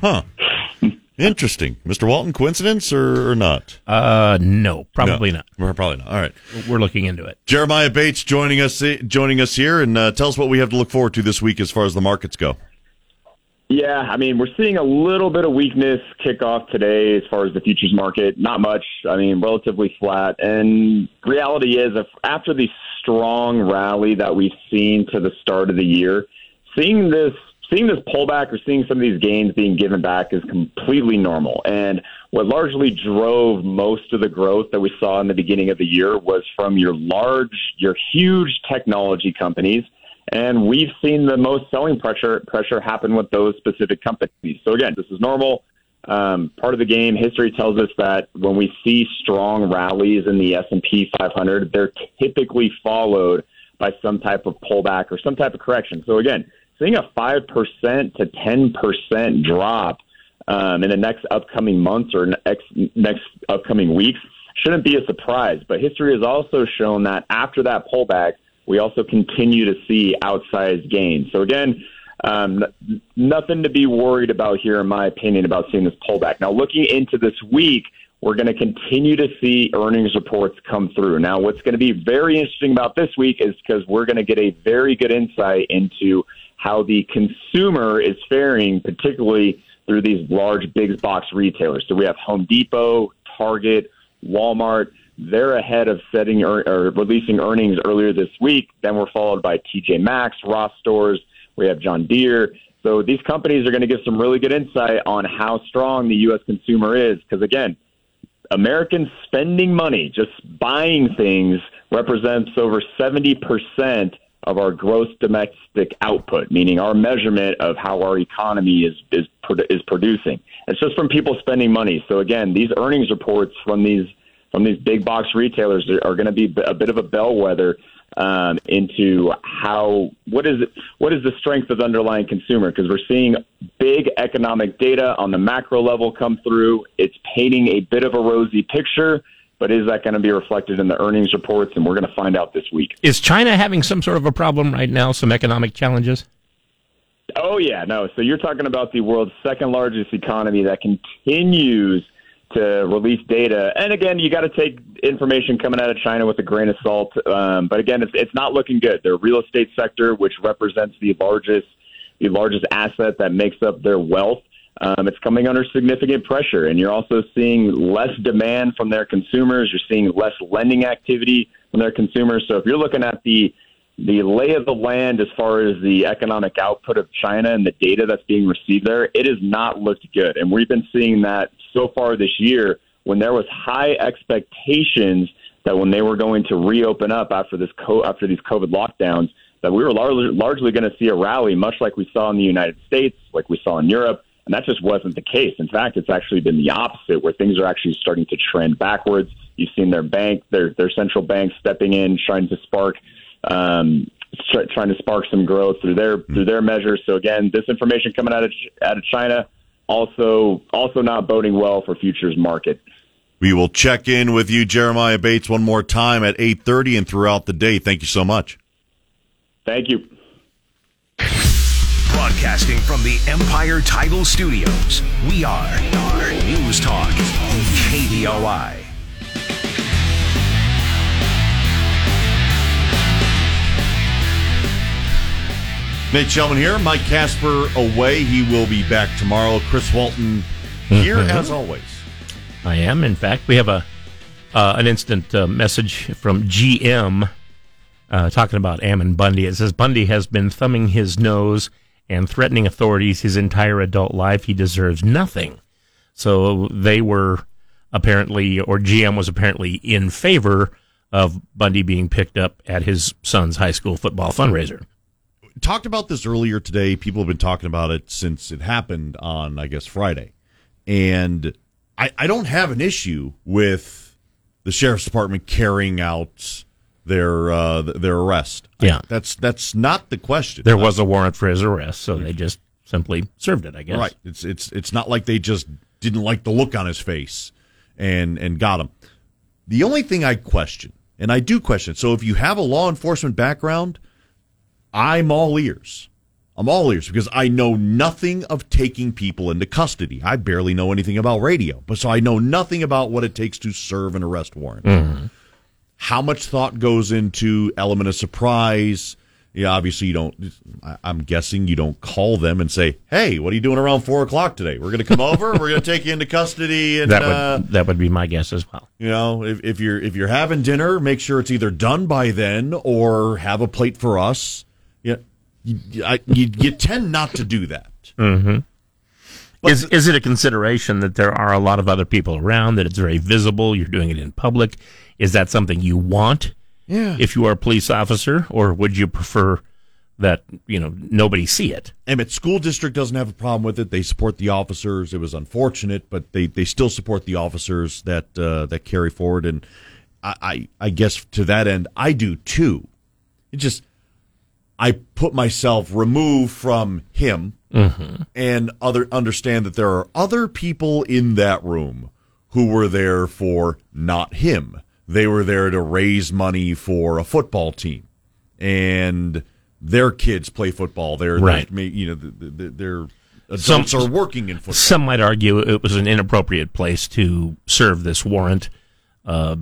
Huh. Interesting. Mr. Walton, coincidence or, or not? Uh, no, probably No. not. We're probably not. All right. We're looking into it. Jeremiah Bates joining us joining us here, and uh, tell us what we have to look forward to this week as far as the markets go. Yeah, I mean, we're seeing a little bit of weakness kick off today as far as the futures market. Not much. I mean, relatively flat. And reality is, if after the strong rally that we've seen to the start of the year, seeing this seeing this pullback or seeing some of these gains being given back is completely normal. And what largely drove most of the growth that we saw in the beginning of the year was from your large, your huge technology companies. And we've seen the most selling pressure pressure happen with those specific companies. So again, this is normal. Um, part of the game. History tells us that when we see strong rallies in the S and P 500, they're typically followed by some type of pullback or some type of correction. So again, seeing a five percent to ten percent drop um, in the next upcoming months or next next upcoming weeks shouldn't be a surprise. But history has also shown that after that pullback, we also continue to see outsized gains. So again, um, nothing to be worried about here, in my opinion, about seeing this pullback. Now, looking into this week, we're going to continue to see earnings reports come through. Now, what's going to be very interesting about this week is because we're going to get a very good insight into how the consumer is faring, particularly through these large big box retailers. So we have Home Depot, Target, Walmart. They're ahead of setting or, or releasing earnings earlier this week. Then we're followed by TJ Maxx, Ross Stores. We have John Deere. So these companies are going to give some really good insight on how strong the U.S. consumer is. Because again, Americans spending money, just buying things, represents over 70% of our gross domestic output, meaning our measurement of how our economy is, is, is producing. It's just from people spending money. So again, these earnings reports from these from these big box retailers are, going to be a bit of a bellwether um, into how what is what is the strength of the underlying consumer because we're seeing big economic data on the macro level come through. It's painting a bit of a rosy picture, but is that going to be reflected in the earnings reports? And we're going to find out this week. Is China having some sort of a problem right now? Some economic challenges? Oh yeah, no. So you're talking about the world's second largest economy that continues to release data. And again, you got to take information coming out of China with a grain of salt. Um, but again, it's, it's not looking good. Their real estate sector, which represents the largest the largest asset that makes up their wealth, um, it's coming under significant pressure. And you're also seeing less demand from their consumers. You're seeing less lending activity from their consumers. So if you're looking at the the lay of the land as far as the economic output of China and the data that's being received there, it has not looked good. And we've been seeing that so far this year when there was high expectations that when they were going to reopen up after this co- after these COVID lockdowns, that we were largely, largely going to see a rally, much like we saw in the United States, like we saw in Europe, and that just wasn't the case. In fact, it's actually been the opposite, where things are actually starting to trend backwards. You've seen their bank, their their central bank stepping in, trying to spark um, trying to spark some growth through their through their measures. So again, this information coming out of out of China also also not boding well for futures market. We will check in with you, Jeremiah Bates, one more time at eight thirty and throughout the day. Thank you so much. Thank you. Broadcasting from the Empire Title Studios, we are News Talk KBOI. Nate Shelman here. Mike Kasper away. He will be back tomorrow. Chris Walton here Mhm. as always. I am. In fact, we have a uh, an instant uh, message from GM uh, talking about Ammon Bundy. It says Bundy has been thumbing his nose and threatening authorities his entire adult life. He deserves nothing. So they were apparently, or GM was apparently in favor of Bundy being picked up at his son's high school football fundraiser. Talked about this earlier today. People have been talking about it since it happened on, I guess, Friday. And I, I don't have an issue with the sheriff's department carrying out their uh, their arrest. Yeah. that's that's not the question. There was a warrant for his arrest, so they just simply served it, I guess. Right. It's it's it's not like they just didn't like the look on his face and and got him. The only thing I question, and I do question, so if you have a law enforcement background, I'm all ears. I'm all ears because I know nothing of taking people into custody. I barely know anything about radio, but so I know nothing about what it takes to serve an arrest warrant. How much thought goes into element of surprise? Yeah, obviously you don't. I'm guessing you don't call them and say, "Hey, what are you doing around four o'clock today? We're going to come over. We're going to take you into custody." And That would uh, that would be my guess as well. you know, if, if you're if you're having dinner, make sure it's either done by then or have a plate for us. Yeah, you, I, you, you tend not to do that. Mm-hmm. Is is it a consideration that there are a lot of other people around that it's very visible? You're doing it in public. Is that something you want? Yeah. If you are a police officer, or would you prefer that you know nobody see it? Emmett School District doesn't have a problem with it. They support the officers. It was unfortunate, but they, they still support the officers that uh, that carry forward. And I, I I guess to that end, I do too. It just I put myself removed from him and other understand that there are other people in that room who were there for not him. They were there to raise money for a football team, and their kids play football. They're Right. they're, you know, the- the- their Some- adults are working in football. Some might argue it was an inappropriate place to serve this warrant. Uh,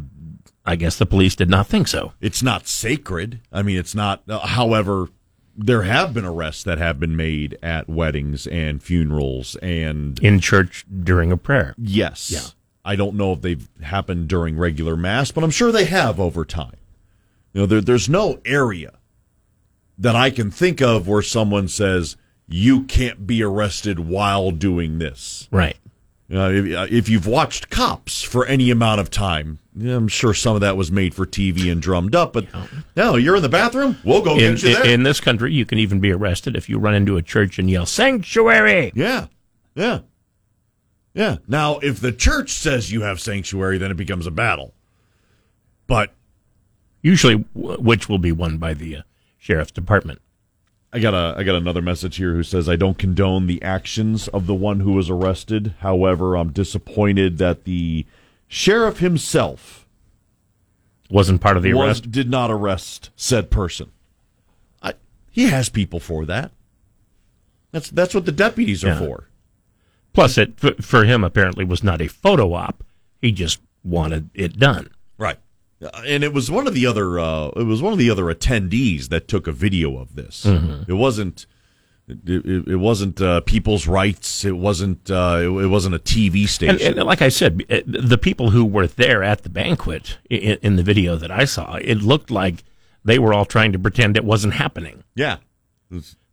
I guess the police did not think so. It's not sacred. I mean, it's not. Uh, however, there have been arrests that have been made at weddings and funerals and In church during a prayer. Yes. Yeah. I don't know if they've happened during regular mass, but I'm sure they have over time. You know, there, there's no area that I can think of where someone says you can't be arrested while doing this. Right. You know, if, if you've watched Cops for any amount of time, yeah, I'm sure some of that was made for TV and drummed up. But no, you're in the bathroom. We'll go In, get you there. in this country, you can even be arrested if you run into a church and yell "sanctuary." Yeah. Yeah. Yeah. Now, if the church says you have sanctuary, then it becomes a battle. But Usually, which will be won by the uh, sheriff's department. I got a I got another message here who says I don't condone the actions of the one who was arrested. However, I'm disappointed that the sheriff himself Wasn't part of the was, arrest. did not arrest said person. I, he has people for that. That's that's what the deputies are Yeah. for. Plus, it f- for him apparently was not a photo op. He just wanted it done. Right. Uh, And it was one of the other uh, it was one of the other attendees that took a video of this. It wasn't it, it, wasn't uh, people's rights. It wasn't uh, it, it wasn't a TV station. And, and like I said, eh, the people who were there at the banquet in, in the video that I saw, it looked like they were all trying to pretend it wasn't happening, yeah.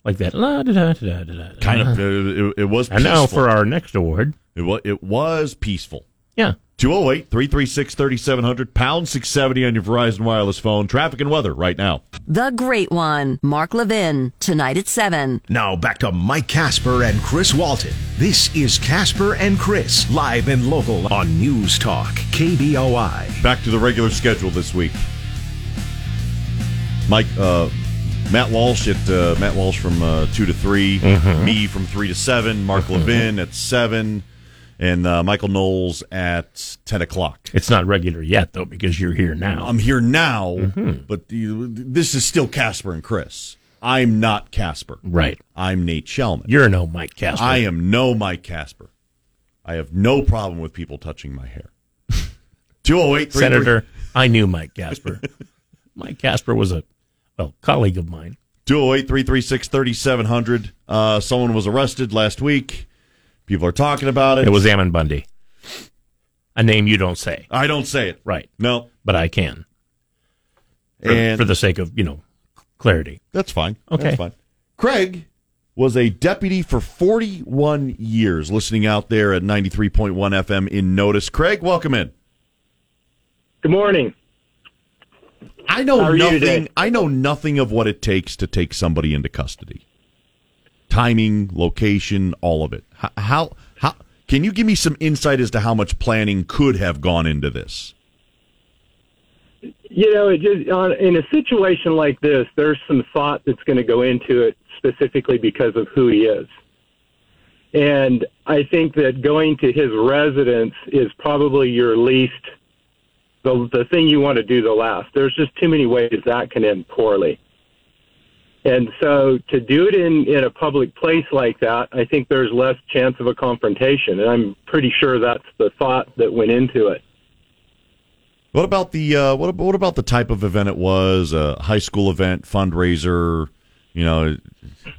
It was like that. La, da, da, da, da, da, da. kind of uh, it, it was And peaceful. now for our next award, it was it was peaceful. yeah, 208-336-3700 pound 670 on your Verizon wireless phone. Traffic and weather right now. The Great One, Mark Levin, tonight at 7. Now back to Mike Kasper and Chris Walton. This is Kasper and Chris, live and local on News Talk, KBOI. Back to the regular schedule this week. Mike, uh, Matt Walsh at uh, Matt Walsh from uh, two to 3 me from three to seven, Mark Levin at seven, and uh, Michael Knowles at ten o'clock. it's not regular yet though because you're here now. I'm here now, but the, this is still Kasper and Chris. I'm not Kasper. right, I'm Nate Shelman. you're no Mike Kasper. I am no Mike Kasper. I have no problem with people touching my hair. 208 Senator. I knew Mike Kasper. Mike Kasper was a well colleague of mine. 208 336 3700. Uh, Someone was arrested last week. People are talking about it. It was Ammon Bundy, a name you don't say, I don't say it. right? No. But I can for, And for the sake of you know clarity. that's fine. Okay. That's fine. Craig was a deputy for 41 years, listening out there at 93.1 FM in Notus. Craig, welcome in. Good morning. I know How are you nothing. I know nothing of what it takes to take somebody into custody. Timing, location, all of it. How, how how can you give me some insight as to how much planning could have gone into this? You know, it just on, in a situation like this, there's some thought that's going to go into it specifically because of who he is. And I think that going to his residence is probably your least the the thing you want to do the last. There's just too many ways that can end poorly. And so to do it in, in a public place like that, I think there's less chance of a confrontation. And I'm pretty sure that's the thought that went into it. What about the uh, what what about the type of event it was? A high school event, fundraiser. You know,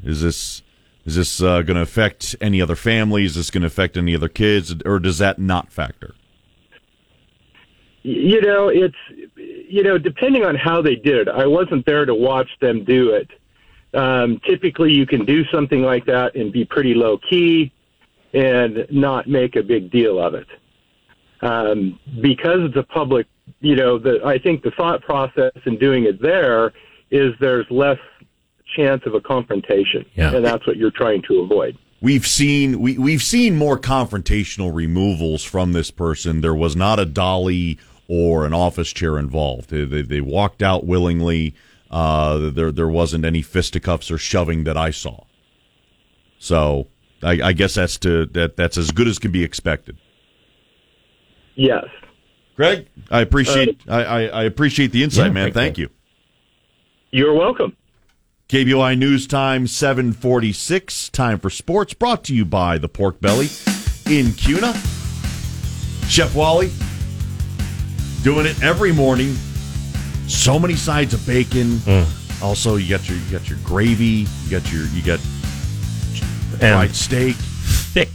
is this is this uh, going to affect any other families? Is this going to affect any other kids, or does that not factor? You know it's you know depending on how they did it i wasn't there to watch them do it um, typically you can do something like that and be pretty low key and not make a big deal of it um, because it's a public you know the i think the thought process in doing it there is there's less chance of a confrontation Yeah. and that's what you're trying to avoid We've seen we we've seen more confrontational removals from this person. There was not a dolly or an office chair involved. They, they, they walked out willingly. Uh, there there wasn't any fisticuffs or shoving that I saw. So I, I guess that's to that that's as good as can be expected. yes Greg, I appreciate I, I, I appreciate the insight, Yeah, man. thank Thank you. you. you're welcome KBOI News Time 746. Time for sports brought to you by the Pork Belly in Kuna. Chef Wally doing it every morning. So many sides of bacon. Mm. Also, you got your you got your gravy. You got your you got And fried steak. thick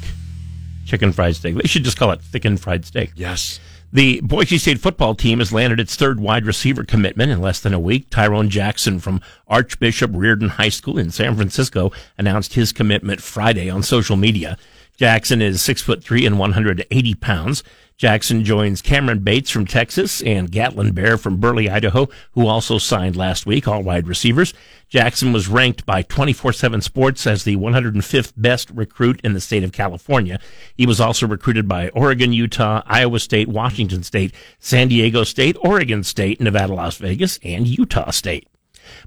chicken fried steak. They should just call it thickened fried steak. Yes. The Boise State football team has landed its third wide receiver commitment in less than a week. Tyrone Jackson from Archbishop Riordan High School in San Francisco announced his commitment Friday on social media. Jackson is six foot three and 180 pounds. Jackson joins Cameron Bates from Texas and Gatlin Bair from Burley, Idaho, who also signed last week, all wide receivers. Jackson was ranked by 24-7 Sports as the 105th best recruit in the state of California. He was also recruited by Oregon, Utah, Iowa State, Washington State, San Diego State, Oregon State, Nevada, Las Vegas, and Utah State.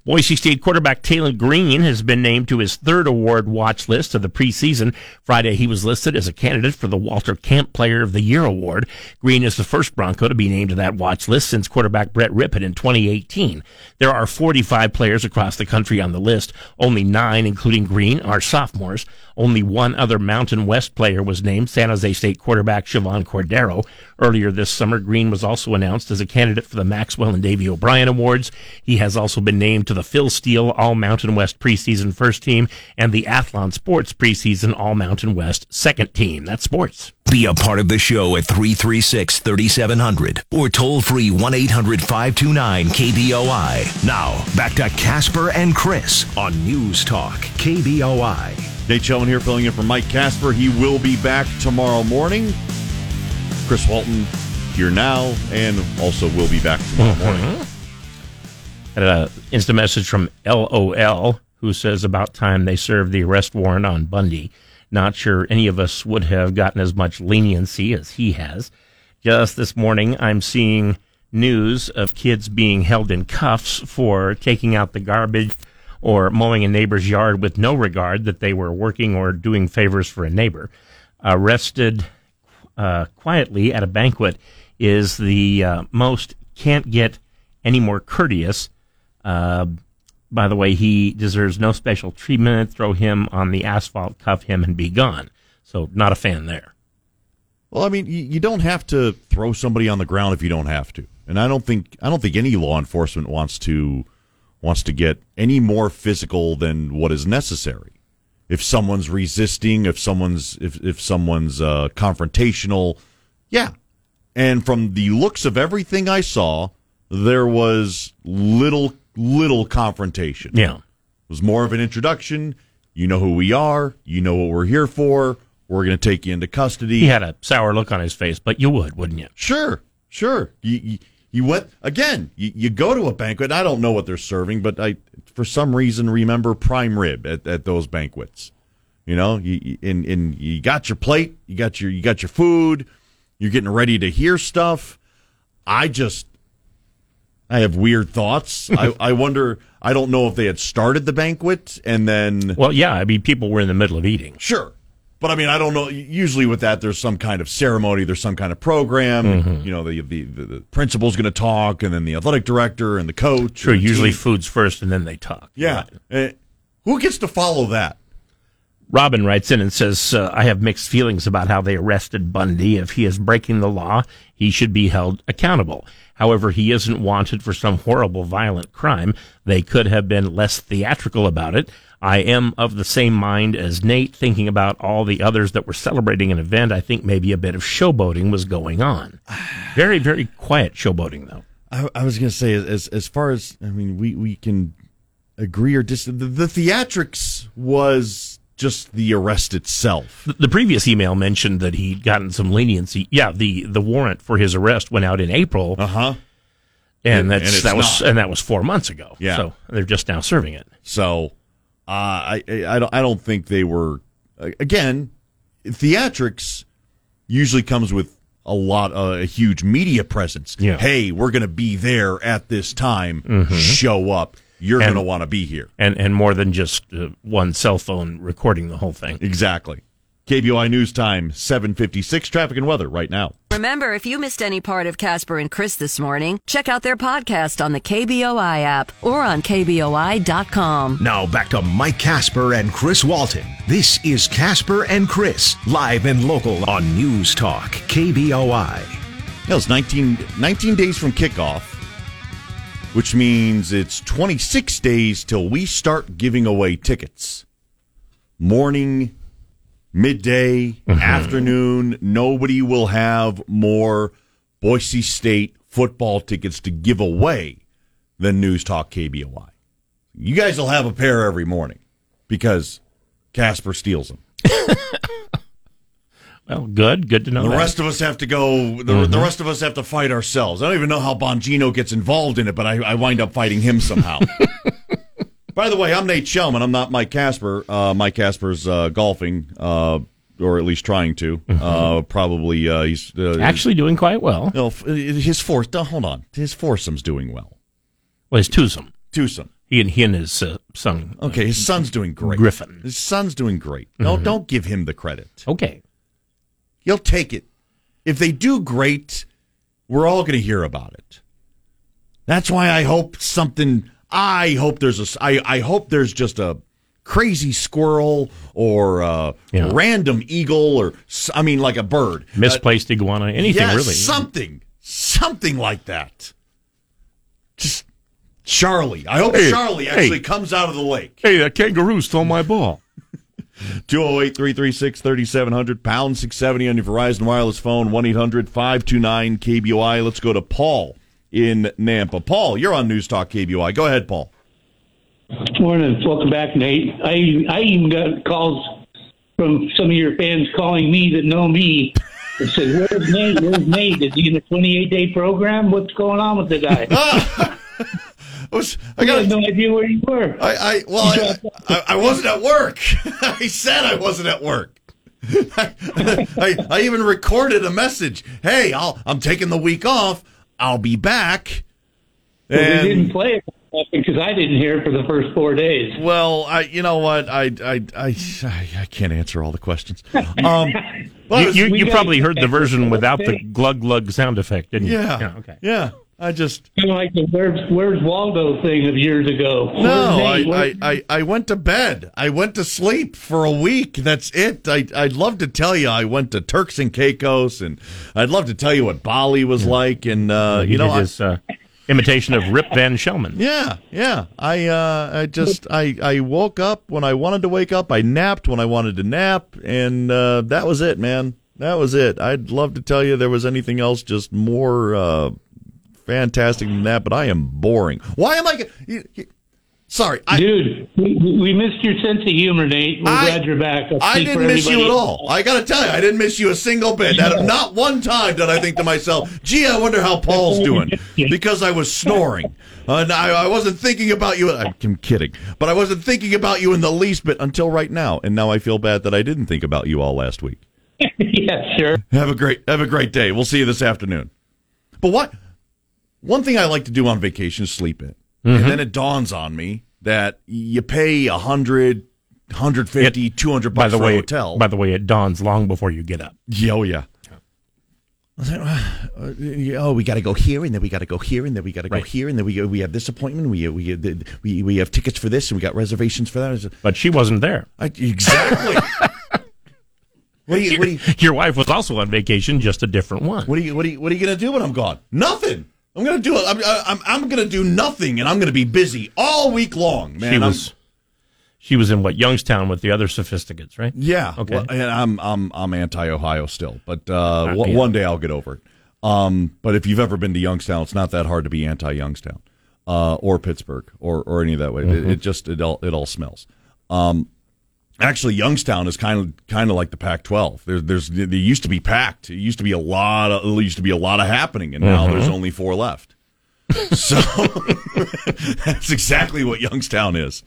Boise State quarterback Taylen Green has been named to his third award watch list of the preseason. Friday, he was listed as a candidate for the Walter Camp Player of the Year award. Green is the first Bronco to be named to that watch list since quarterback Brett Rypien in 2018. There are 45 players across the country on the list. Only nine, including Green, are sophomores. Only one other Mountain West player was named, San Jose State quarterback Chevan Cordeiro. Earlier this summer, Green was also announced as a candidate for the Maxwell and Davy O'Brien Awards. He has also been named to the Phil Steele All Mountain West preseason first team and the Athlon Sports preseason All Mountain West second team. That's sports. Be a part of the show at 336 3700 or toll free 1 800 529 KBOI. Now, back to Kasper and Chris on News Talk KBOI. Nate Shelman here filling in for Mike Kasper. He will be back tomorrow morning. Chris Walton here now and also will be back tomorrow mm-hmm. morning. Had an instant message from LOL who says about time they served the arrest warrant on Bundy. Not sure any of us would have gotten as much leniency as he has. Just this morning, I'm seeing news of kids being held in cuffs for taking out the garbage or mowing a neighbor's yard with no regard that they were working or doing favors for a neighbor. Arrested uh, quietly at a banquet is the uh, most can't get any more courteous. Uh, by the way, he deserves no special treatment. Throw him on the asphalt, cuff him, and be gone. So, not a fan there. Well, I mean, you, don't have to throw somebody on the ground if you don't have to, and I don't think I don't think any law enforcement wants to wants to get any more physical than what is necessary. If someone's resisting, if someone's if if someone's uh, confrontational, yeah. And from the looks of everything I saw, there was little little confrontation. Yeah. It was more of an introduction. You know who we are. You know what we're here for. We're going to take you into custody. He had a sour look on his face, but you would, wouldn't you? Sure, sure. You, you, you went again. You, you go to a banquet. I don't know what they're serving, but I, for some reason, remember prime rib at, at those banquets. You know, you, and and you got your plate. You got your you got your food. You're getting ready to hear stuff. I just, I have weird thoughts. I, I wonder. I don't know if they had started the banquet and then. Well, yeah. I mean, people were in the middle of eating. Sure. But I mean, I don't know. Usually with that, there's some kind of ceremony, there's some kind of program. Mm-hmm. You know, the, the, the, principal's going to talk, and then the athletic director and the coach. Sure. the Usually, team. foods first, and then they talk. Yeah. Uh, who gets to follow that? Robin writes in and says, uh, I have mixed feelings about how they arrested Bundy. If he is breaking the law, he should be held accountable. However, he isn't wanted for some horrible violent crime. They could have been less theatrical about it. I am of the same mind as Nate, thinking about all the others that were celebrating an event. I think maybe a bit of showboating was going on. Very, very quiet showboating, though. I, I was going to say, as as far as I mean, we we can agree or dis. The, the theatrics was just the arrest itself. The- previous email mentioned that he'd gotten some leniency. Yeah, the, the warrant for his arrest went out in April. Uh huh. and And- that's and that was not. and that was four months ago. Yeah. so they're just now serving it. So, uh, I, I don't I don't think they were again theatrics usually comes with a lot uh, a huge media presence. Yeah. Hey, we're going to be there at this time. Show up. You're going to want to be here. and and more than just uh, one cell phone recording the whole thing. Exactly. KBOI News Time 756 traffic and weather right now. Remember, if you missed any part of Kasper and Chris this morning, check out their podcast on the KBOI app or on KBOI.com. Now back to Mike Kasper and Chris Walton. This is Kasper and Chris, live and local on News Talk KBOI. Yeah, it's 19, 19 days from kickoff, which means it's 26 days till we start giving away tickets. Morning, midday, mm-hmm. afternoon, nobody will have more Boise State football tickets to give away than News Talk KBOI. You guys will have a pair every morning because Kasper steals them. Well, good. Good to know. The that. rest of us have to go. The, the rest of us have to fight ourselves. I don't even know how Bongino gets involved in it, but I, I wind up fighting him somehow. By the way, I'm Nate Shelman. I'm not Mike Kasper. Uh, Mike Kasper's uh, golfing, uh, or at least trying to. Uh, probably uh, he's uh, Actually, doing quite well. no, his no, Hold on, his foursome's doing well. Well, his twosome. Twosome. He and he and his uh, son. Okay, his son's doing great. Griffin. His son's doing great. No, don't give him the credit. Okay. He'll take it. If they do great, we're all going to hear about it. That's why I hope something. I hope there's a. s- I, I hope there's just a crazy squirrel or a Yeah. random eagle or I mean like a bird. Misplaced uh, iguana. Anything Yes, really. Something. Something like that. Just Charlie. I hope Hey, Charlie hey. actually comes out of the lake. Hey, that kangaroo stole my ball. 208 336 3700, pound 670 on your Verizon Wireless phone, 1 800 529 KBOI. Let's go to Paul in Nampa. Paul, you're on News Talk KBOI. Go ahead, Paul. Morning, welcome back, Nate. I I even got calls from some of your fans calling me that know me. They said, "Where's Nate? Where's Nate? Is he in a 28 day program? What's going on with the guy?" I, was, I I got had no idea where you were. I, I well, I, I, I wasn't at work. I said I wasn't at work. I, I, I even recorded a message. Hey, I'll, I'm taking the week off. I'll be back. Well, And- they didn't play it because I didn't hear it for the first four days. Well, I, you know what, I, I, I, I can't answer all the questions. Um, well, You, you, you probably heard the version without the glug glug sound effect, didn't you? yeah, okay. yeah. I just Kind of like the "Where's Where's Waldo" thing of years ago. no, I, I, I, I went to bed. I went to sleep for a week. That's it. I, I'd love to tell you I went to Turks and Caicos, and I'd love to tell you what Bali was like. And uh, He you know, did I- his uh, imitation of Rip Van Shelman. Yeah, yeah. I uh I just I I woke up when I wanted to wake up. I napped when I wanted to nap and uh that was it, man. That was it. I'd love to tell you there was anything else just more uh fantastic than that, but I am boring. Why am I you, you, Sorry. I Dude, we, we missed your sense of humor, Nate. We're I- glad you're back. I'll I didn't miss you at all. I got to tell you, I didn't miss you a single bit. Not, not one time did I think to myself, "Gee, I wonder how Paul's doing," because I was snoring. Uh, and I, I wasn't thinking about you. I'm kidding, but I wasn't thinking about you in the least bit until right now. And now I feel bad that I didn't think about you all last week. yeah, sure. Have a great have a great day. We'll see you this afternoon. But what one thing I like to do on vacation is sleep in. And then it dawns on me that you pay a hundred, hundred fifty, two hundred By bucks the for way, a hotel. by the way, it dawns long before you get up. Yeah, oh yeah. I was like, uh, Oh, we got to go here, and then we got to go here, and then we got to go Right. here, and then we we have this appointment. We we we we have tickets for this, and we got reservations for that. But she wasn't there. I, exactly. what do you what do you Your wife was also on vacation, just a different one. what are you what are you what are you gonna do when I'm gone? Nothing. I'm gonna do it. I'm I'm I'm gonna do nothing, and I'm gonna be busy all week long, man. she I'm- was she was in what Youngstown with the other sophisticates, right? Yeah. Okay. Well, and I'm I'm I'm anti Ohio still, but uh, one- one day I'll get over it. Um, but if you've ever been to Youngstown, it's not that hard to be anti Youngstown, uh, or Pittsburgh, or or any of that way. It, Mm-hmm. it just it all it all smells. Um, actually, Youngstown is kind of kind of like the Pac-12. There's there's they used to be packed. It used to be a lot of there used to be a lot of happening, and now Mm-hmm. there's only four left. So that's exactly what Youngstown is.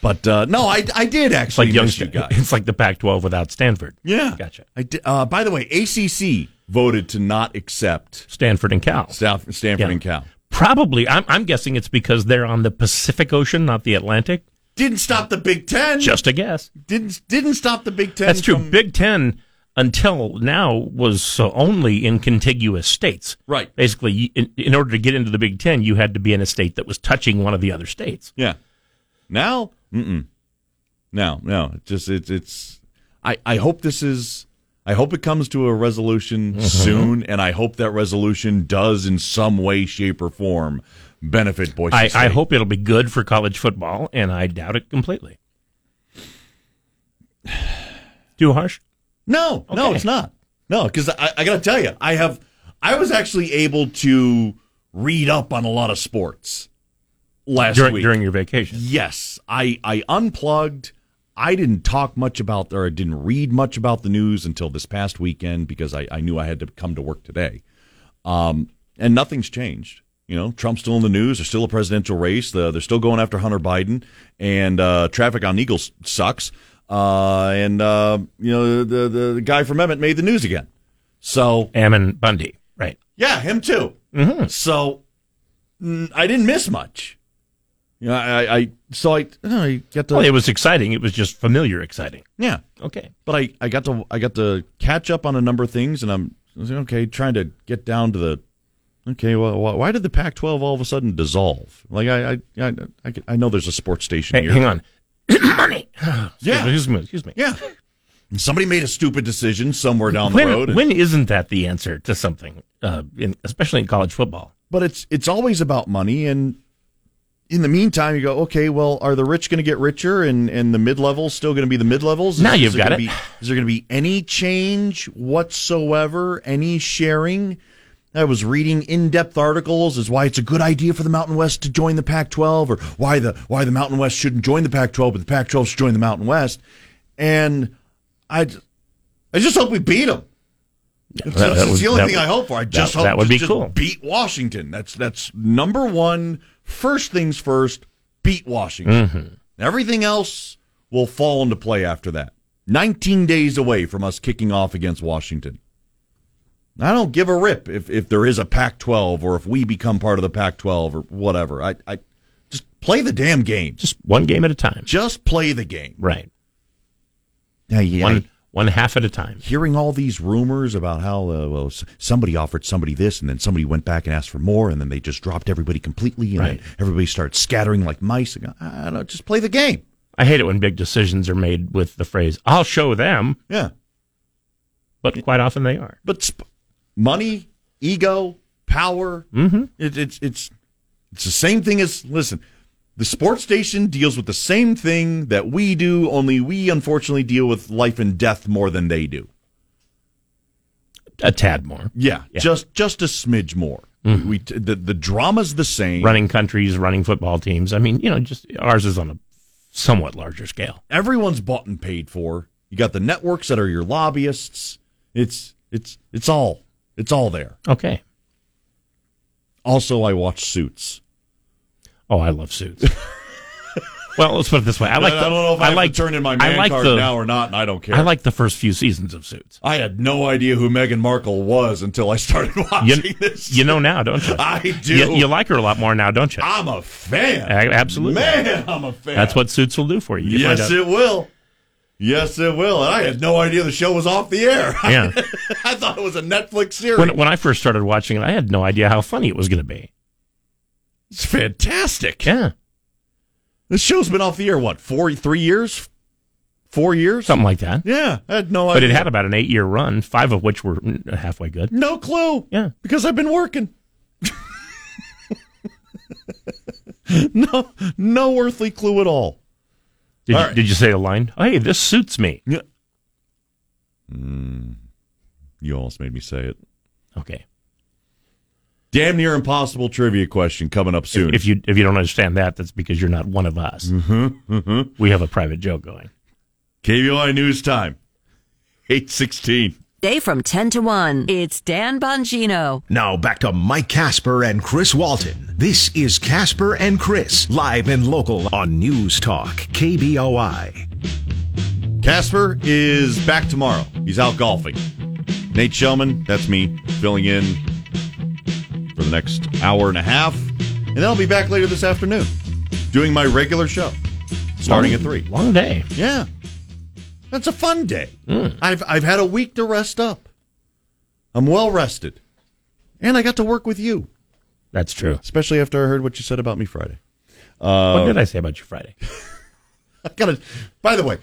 But uh, no, I, I did It's actually like Youngstown. you guys. It's like the Pac-12 without Stanford. Yeah, Gotcha. I uh, by the way, ACC voted to not accept Stanford and Cal. Stanford, Stanford Yeah. and Cal. Probably, I'm, I'm guessing it's because they're on the Pacific Ocean, not the Atlantic. Didn't stop the Big Ten. Just a guess. didn't didn't stop the Big Ten. That's true. from- Big Ten until now was uh, only in contiguous states. Right. Basically, in, in order to get into the Big Ten, you had to be in a state that was touching one of the other states. Yeah. Now, mm-mm. No, no. It just it's it's. I I hope this is. I hope it comes to a resolution Mm-hmm. soon, and I hope that resolution does, in some way, shape, or form, benefit Boise I, State. I hope it'll be good for college football, and I doubt it completely. Too harsh? No, no, it's not. No, because I, I got to tell you, I have. I was actually able to read up on a lot of sports last During, week. during your vacation. yes, I I unplugged. I didn't talk much about or I didn't read much about the news until this past weekend because I, I knew I had to come to work today. Um, and nothing's changed. You know, Trump's still in the news. There's still a presidential race. The, they're still going after Hunter Biden, and uh, traffic on Eagles sucks. Uh, and uh, you know, the, the the guy from Emmett made the news again. So Ammon Bundy, right? yeah, him too. Mm-hmm. So mm, I didn't miss much. You know, I, I so I, I get to Well, it was exciting. It was just familiar exciting. yeah, Okay. but I, I got to I got to catch up on a number of things, and I'm I was like, okay trying to get down to the okay. Well, why- did the Pac-12 all of a sudden dissolve? Like I I I, I, know there's a sports station Hey, here. hang on. Money. Yeah. Excuse me. Excuse me. Yeah, somebody made a stupid decision somewhere down the When, road. when isn't that the answer to something, uh, in, especially in college football? but it's it's always about money and in the meantime you go okay well are the rich going to get richer and and the mid-levels still going to be the mid-levels Now Is- you've got it. be- is there going to be any change whatsoever any sharing I was reading in-depth articles as why it's a good idea for the Mountain West to join the Pac-12 or why the why the Mountain West shouldn't join the Pac-12 but the Pac-12 should join the Mountain West and I I just hope we beat them that's, that- that that's the only that thing I hope for. I just hope that would be just cool. Beat Washington. That's that's number one. First things first. Beat Washington. Mm-hmm. Everything else will fall into play after that. 19 days away from us kicking off against Washington. I don't give a rip if, if there is a Pac 12 or if we become part of the Pac 12 or whatever. I, I just play the damn game. Just one game at a time. Just play the game. Right. Yeah, yeah. One one half at a time. hearing all these rumors about how uh, well somebody offered somebody this and then somebody went back and asked for more and then they just dropped everybody completely and Right. everybody starts scattering like mice. I, go, I don't know, just play the game. I hate it when big decisions are made with the phrase "I'll show them," Yeah, but quite often they are. but sp- money, ego, power. Mm-hmm. It, it's it's it's the same thing as listen. The sports station deals with the same thing that we do, only we unfortunately deal with life and death more than they do. A tad more. Yeah, Yeah. just just a smidge more. We the the drama's the same. Running countries, running football teams. I mean, you know, just ours is on a somewhat larger scale. everyone's bought and paid for. You got the networks that are your lobbyists. It's it's it's all it's all there. Okay. Also, I watch Suits. Oh, I love suits. well, let's put it this way. I like. I don't know if I, I like to turn in my I man like card the, now or not, and I don't care. I like the first few seasons of Suits. I had no idea who Meghan Markle was until I started watching You, this. you know now, don't you? I do. You, you like her a lot more now, don't you? I'm a fan. A- absolutely. man, I'm a fan. That's what Suits will do for you. You Yes, it will. Yes, it will. And I had no idea the show was off the air. Yeah. I thought it was a Netflix series. when when I first started watching it, I had no idea how funny it was going to be. it's fantastic. Yeah, This show's been off the air what four, three years, four years, something like that. Yeah, I had no idea. But it had about an eight year run, five of which were halfway good. no clue. Yeah. because I've been working. no, no earthly clue at all. Did you, right. did you say a line? Hey, this suits me. Yeah. You almost made me say it. Okay. Damn near impossible trivia question coming up soon. If you if you don't understand that, that's because you're not one of us. Mm-hmm, mm-hmm. We have a private joke going. KBOI News Time, eight sixteen. Day from 10 to 1. It's Dan Bongino. Now back to Mike Kasper and Chris Walton. This is Kasper and Chris, live and local on News Talk, KBOI. Kasper is back tomorrow. He's out golfing. Nate Shelman, that's me, filling in for the next hour and a half. And then I'll be back later this afternoon doing my regular show starting at 3. Long day. Yeah. That's a fun day. Hmm. I've, I've had a week to rest up. I'm well rested. And I got to work with you, That's true. especially after I heard what you said about me Friday. what did uh, I say about you Friday? I gotta. By the way,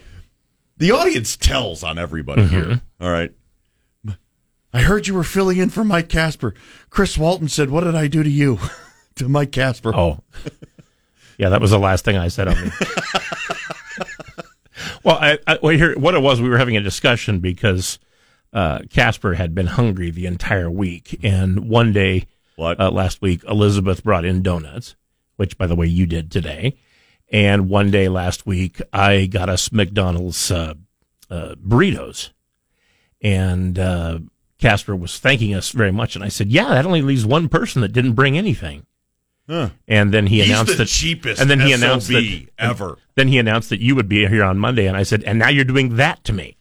the audience tells on everybody mm-hmm. here. All right. I heard you were filling in for Mike Kasper. Chris Walton said, "What did I do to you?" to Mike Kasper. Oh, yeah, that was the last thing I said on me. well, I, I, well, here, what it was, we were having a discussion because uh, Kasper had been hungry the entire week, and one day What? uh, last week, Elizabeth brought in donuts, which, by the way, you did today, And one day last week, I got us McDonald's uh, uh, burritos, and uh, Kasper was thanking us very much. And I said, "Yeah, that only leaves one person that didn't bring anything." Huh. And then he He's announced the that cheapest and then he SOB announced that ever. Then he announced that you would be here on Monday, and I said, "And now you're doing that to me."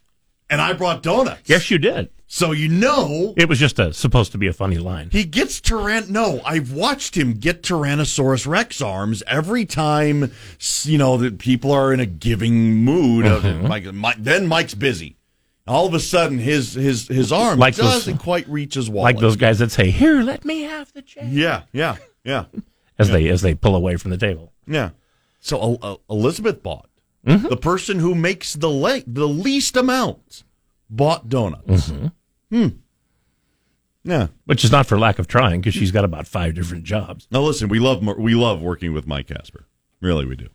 And I brought donuts. Yes, you did. So you know It was just a supposed to be a funny line. he gets Tyrann. No, I've watched him get Tyrannosaurus Rex arms every time. You know that people are in a giving mood. Of Mm-hmm. Mike, Mike, then Mike's busy. All of a sudden, his his his arm Like doesn't quite reach his wallet. Like those guys that say, "Here, let me have the change," Yeah, yeah, yeah, as they as they pull away from the table. yeah. So uh, Elizabeth bought Mm-hmm. the person who makes the le- the least amount bought donuts. Mm-hmm. Hmm. Yeah. Which is not for lack of trying, because she's got about five different jobs. Now listen, we love we love working with Mike Kasper. Really, we do.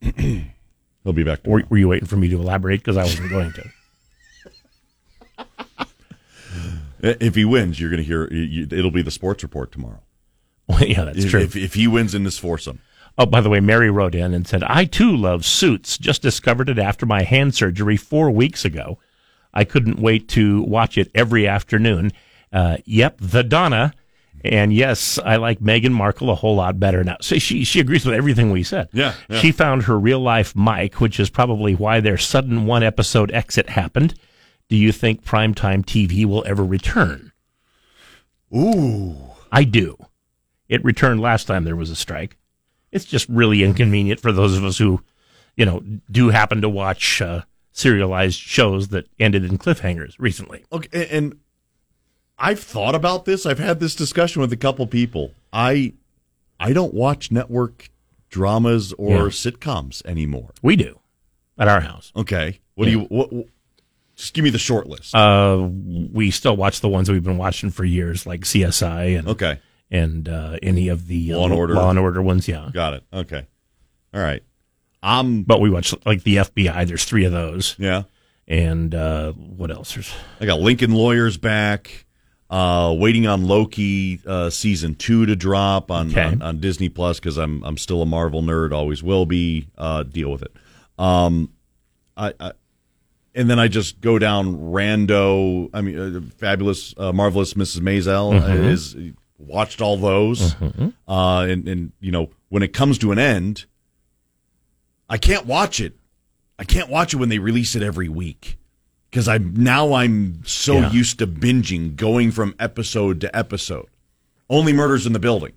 He'll be back. Were you waiting for me to elaborate? Because I wasn't going to. If he wins, you're going to hear. It'll be the sports report tomorrow. Well, yeah, that's if, true. If, if he wins in this foursome, Oh, by the way, Mary wrote in and said, I too love Suits. Just discovered it after my hand surgery four weeks ago. I couldn't wait to watch it every afternoon. Uh, yep, the Donna. And yes, I like Meghan Markle a whole lot better now. So she, she agrees with everything we said. Yeah, yeah. She found her real life Mike, which is probably why their sudden one episode exit happened. Do you think primetime TV will ever return? ooh, I do. It returned last time there was a strike. It's just really inconvenient for those of us who, you know, do happen to watch uh, serialized shows that ended in cliffhangers recently. okay. and- I've thought about this. I've had this discussion with a couple people. I I don't watch network dramas or Yeah. sitcoms anymore. We do at our house. Okay, what do you? What, what- just give me the short list. Uh, we still watch the ones that we've been watching for years, like CSI and okay, and uh, any of the uh, Law and Order. Law and Order ones. Yeah, got it. Okay, all right. I'm but we watch like the FBI. There's three of those, yeah. and uh, what else? There's I got Lincoln Lawyers back. Uh, waiting on Loki uh, season two to drop on Okay. on, on Disney Plus because I'm I'm still a Marvel nerd, always will be. Uh, deal with it. Um, I, I and then I just go down rando. I mean, uh, fabulous, uh, marvelous Mrs. Maisel Mm-hmm. is watched all those. Uh, and and you know when it comes to an end, I can't watch it. I can't watch it when they release it every week because I'm now I'm so Yeah. used to binging, going from episode to episode. Only murders in the building.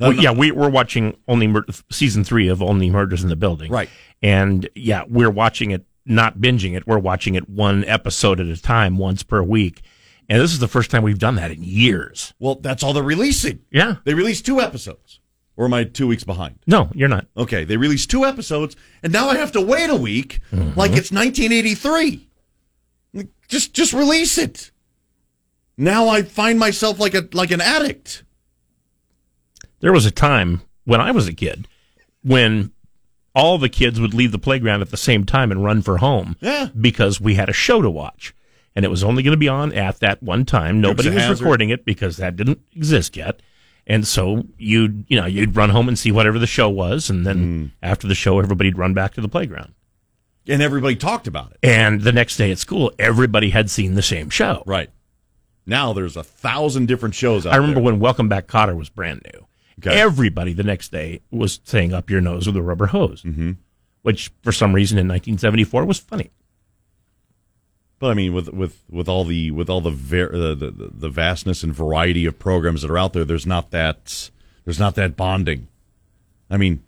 Well, yeah, we, we're watching only mur- season three of Only Murders in the Building, Right. And yeah, we're watching it, not binging it. We're watching it one episode at a time, once per week. And this is the first time we've done that in years. Well, that's all they're releasing. Yeah. They released two episodes. Or am I two weeks behind? No, you're not. Okay, they released two episodes, and now I have to wait a week mm-hmm. like it's 1983. Just just release it. Now I find myself like a like an addict. There was a time when I was a kid when all the kids would leave the playground at the same time and run for home Yeah. because we had a show to watch. And it was only going to be on at that one time. Nobody was recording it because that didn't exist yet. And so you'd, you know, you'd run home and see whatever the show was. And then after the show, everybody'd run back to the playground. And everybody talked about it. And the next day at school, everybody had seen the same show. Right. Now there's a thousand different shows out I remember there. when Welcome Back Kotter was brand new. Okay. Everybody the next day was saying up your nose with a rubber hose, mm-hmm. which for some reason in 1974 was funny. But I mean, with with with all the with all the ver- the, the the vastness and variety of programs that are out there, there's not that there's not that bonding. I mean,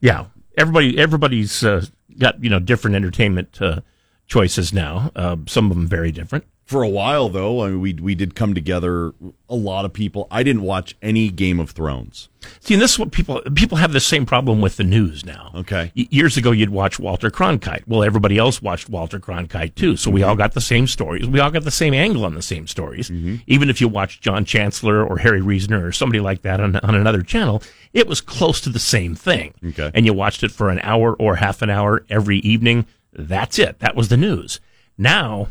Yeah, everybody everybody's uh, got you know different entertainment uh, choices now. Uh, some of them very different. For a while though, I mean, we we did come together. A lot of people. I didn't watch any Game of Thrones. See, and this is what people people have the same problem with the news now. Okay. Y- years ago, you'd watch Walter Cronkite. Well, everybody else watched Walter Cronkite too, so we mm-hmm. all got the same stories. We all got the same angle on the same stories. Mm-hmm. Even if you watched John Chancellor or Harry Reasoner or somebody like that on on another channel, it was close to the same thing. Okay. And you watched it for an hour or half an hour every evening. That's it. That was the news. Now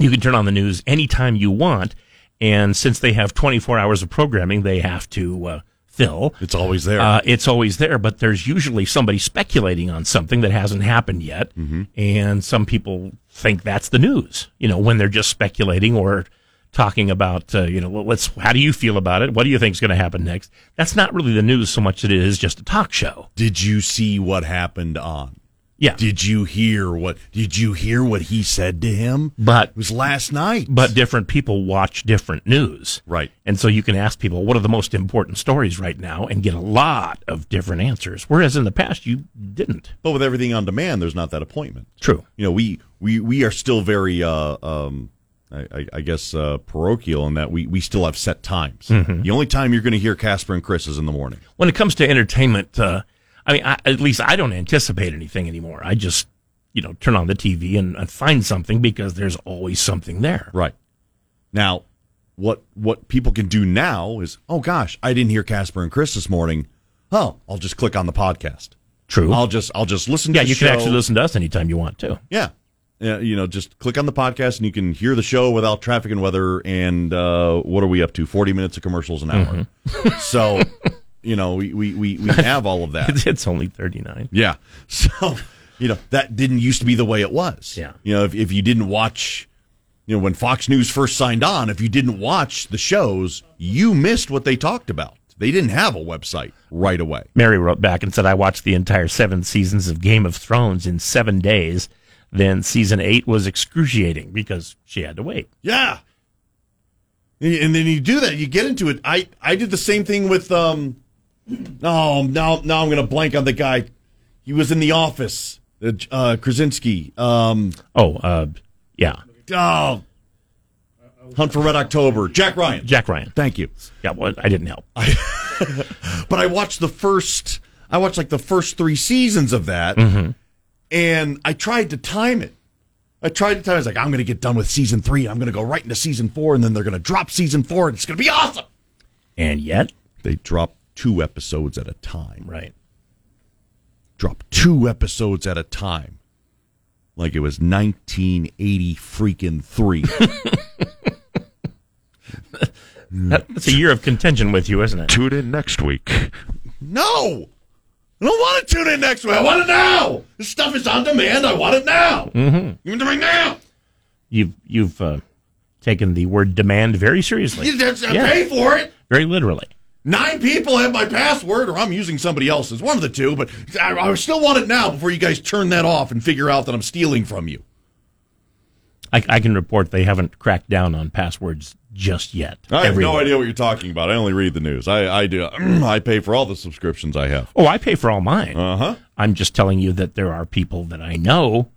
you can turn on the news anytime you want. And since they have 24 hours of programming, they have to uh, still. It's always there. Uh, it's always there, but there's usually somebody speculating on something that hasn't happened yet. Mm-hmm. And some people think that's the news, you know, when they're just speculating or talking about, uh, you know, let's, how do you feel about it? What do you think is going to happen next? That's not really the news so much as it is just a talk show. Did you see what happened on? Yeah. Did you hear what? Did you hear what he said to him? But It was last night. but different people watch different news. Right. And so you can ask people, what are the most important stories right now and get a lot of different answers. Whereas in the past, you didn't. But with everything on demand, there's not that appointment. True. You know, we we we are still very, uh, um, I, I- I guess, uh, parochial in that we we still have set times. The only time you're going to hear Kasper and Chris is in the morning. When it comes to entertainment, uh, I mean, I, at least I don't anticipate anything anymore. I just, you know, turn on the TV and, and find something because there's always something there. Right. Now, what what people can do now is, oh gosh, I didn't hear Kasper and Chris this morning. Oh, I'll just click on the podcast. True. I'll just I'll just listen. yeah, to the you show. can actually listen to us anytime you want to. Yeah. Yeah, you know, just click on the podcast and you can hear the show without traffic and weather. And uh, what are we up to? Forty minutes of commercials an hour. so, you know, we, we, we, we have all of that. It's, only 39. Yeah. So, you know, that didn't used to be the way it was. Yeah. You know, if, if you didn't watch, you know, when Fox News first signed on, if you didn't watch the shows, you missed what they talked about. They didn't have a website right away. Mary wrote back and said, I watched the entire seven seasons of Game of Thrones in seven days. Then season eight was excruciating because she had to wait. Yeah. And then you do that, you get into it. I, I did the same thing with um no, now now I'm gonna blank on the guy. He was in the office. Uh, uh Krasinski. Um Oh, uh, yeah. oh Hunt for Red October. Jack Ryan. Jack Ryan. Thank you. Yeah, well, I didn't help. But I watched the first I watched like the first three seasons of that and I tried to time it. I tried to time it. I was like, I'm gonna get done with season three, I'm gonna go right into season four, and then they're gonna drop season four and it's gonna be awesome. And yet, They drop two episodes at a time. right. Drop two episodes at a time. Like it was 1980 freaking three. That's a year of contention with you, isn't it? tune in next week. No! I don't want to tune in next week. I want it now. This stuff is on demand. I want it now. Mm-hmm. Give it to me now. You've you've uh, taken the word demand very seriously, You just Yeah. pay for it. very literally. Nine people have my password, or I'm using somebody else's. One of the two, but I, I still want it now before you guys turn that off and figure out that I'm stealing from you. I, I can report they haven't cracked down on passwords just yet. I have Everywhere. no idea what you're talking about. I only read the news. I, I do. I pay for all the subscriptions I have. Oh, I pay for all mine. Uh huh. I'm just telling you that there are people that I know,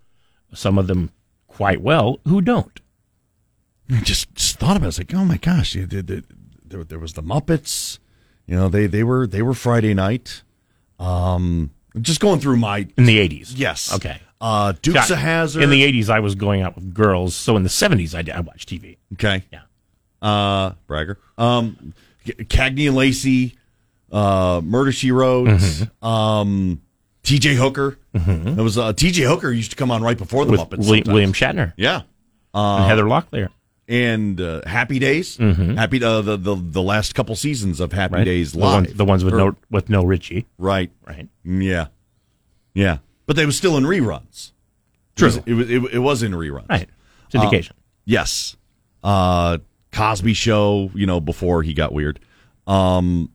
some of them quite well, who don't. Just, just thought about it. It's like, oh my gosh, there, there, there, there was the Muppets. You know, they they were they were Friday night. Um, just going through my In the 80s. yes. Okay. Uh, Dukes of Hazzard. In the 80s, I was going out with girls. So in the 70s, I, I watched TV. okay. Yeah. Uh, bragger. Um, Cagney and Lacey. Uh, Murder She Wrote. Mm-hmm. Um, T.J. Hooker. It was uh, T.J. Hooker used to come on right before the With Muppets. William. William Shatner Yeah. and Heather Locklear. And uh, Happy Days. Happy uh, the, the the last couple seasons of Happy Mm-hmm. Right? Days the, live. ones, the ones with Or- no with no Richie. right. Right. Yeah, yeah, but they were still in reruns. True. It was it was, it, it was in reruns. Right. Syndication. Yes. Uh, Cosby Show. You know, before he got weird. Um,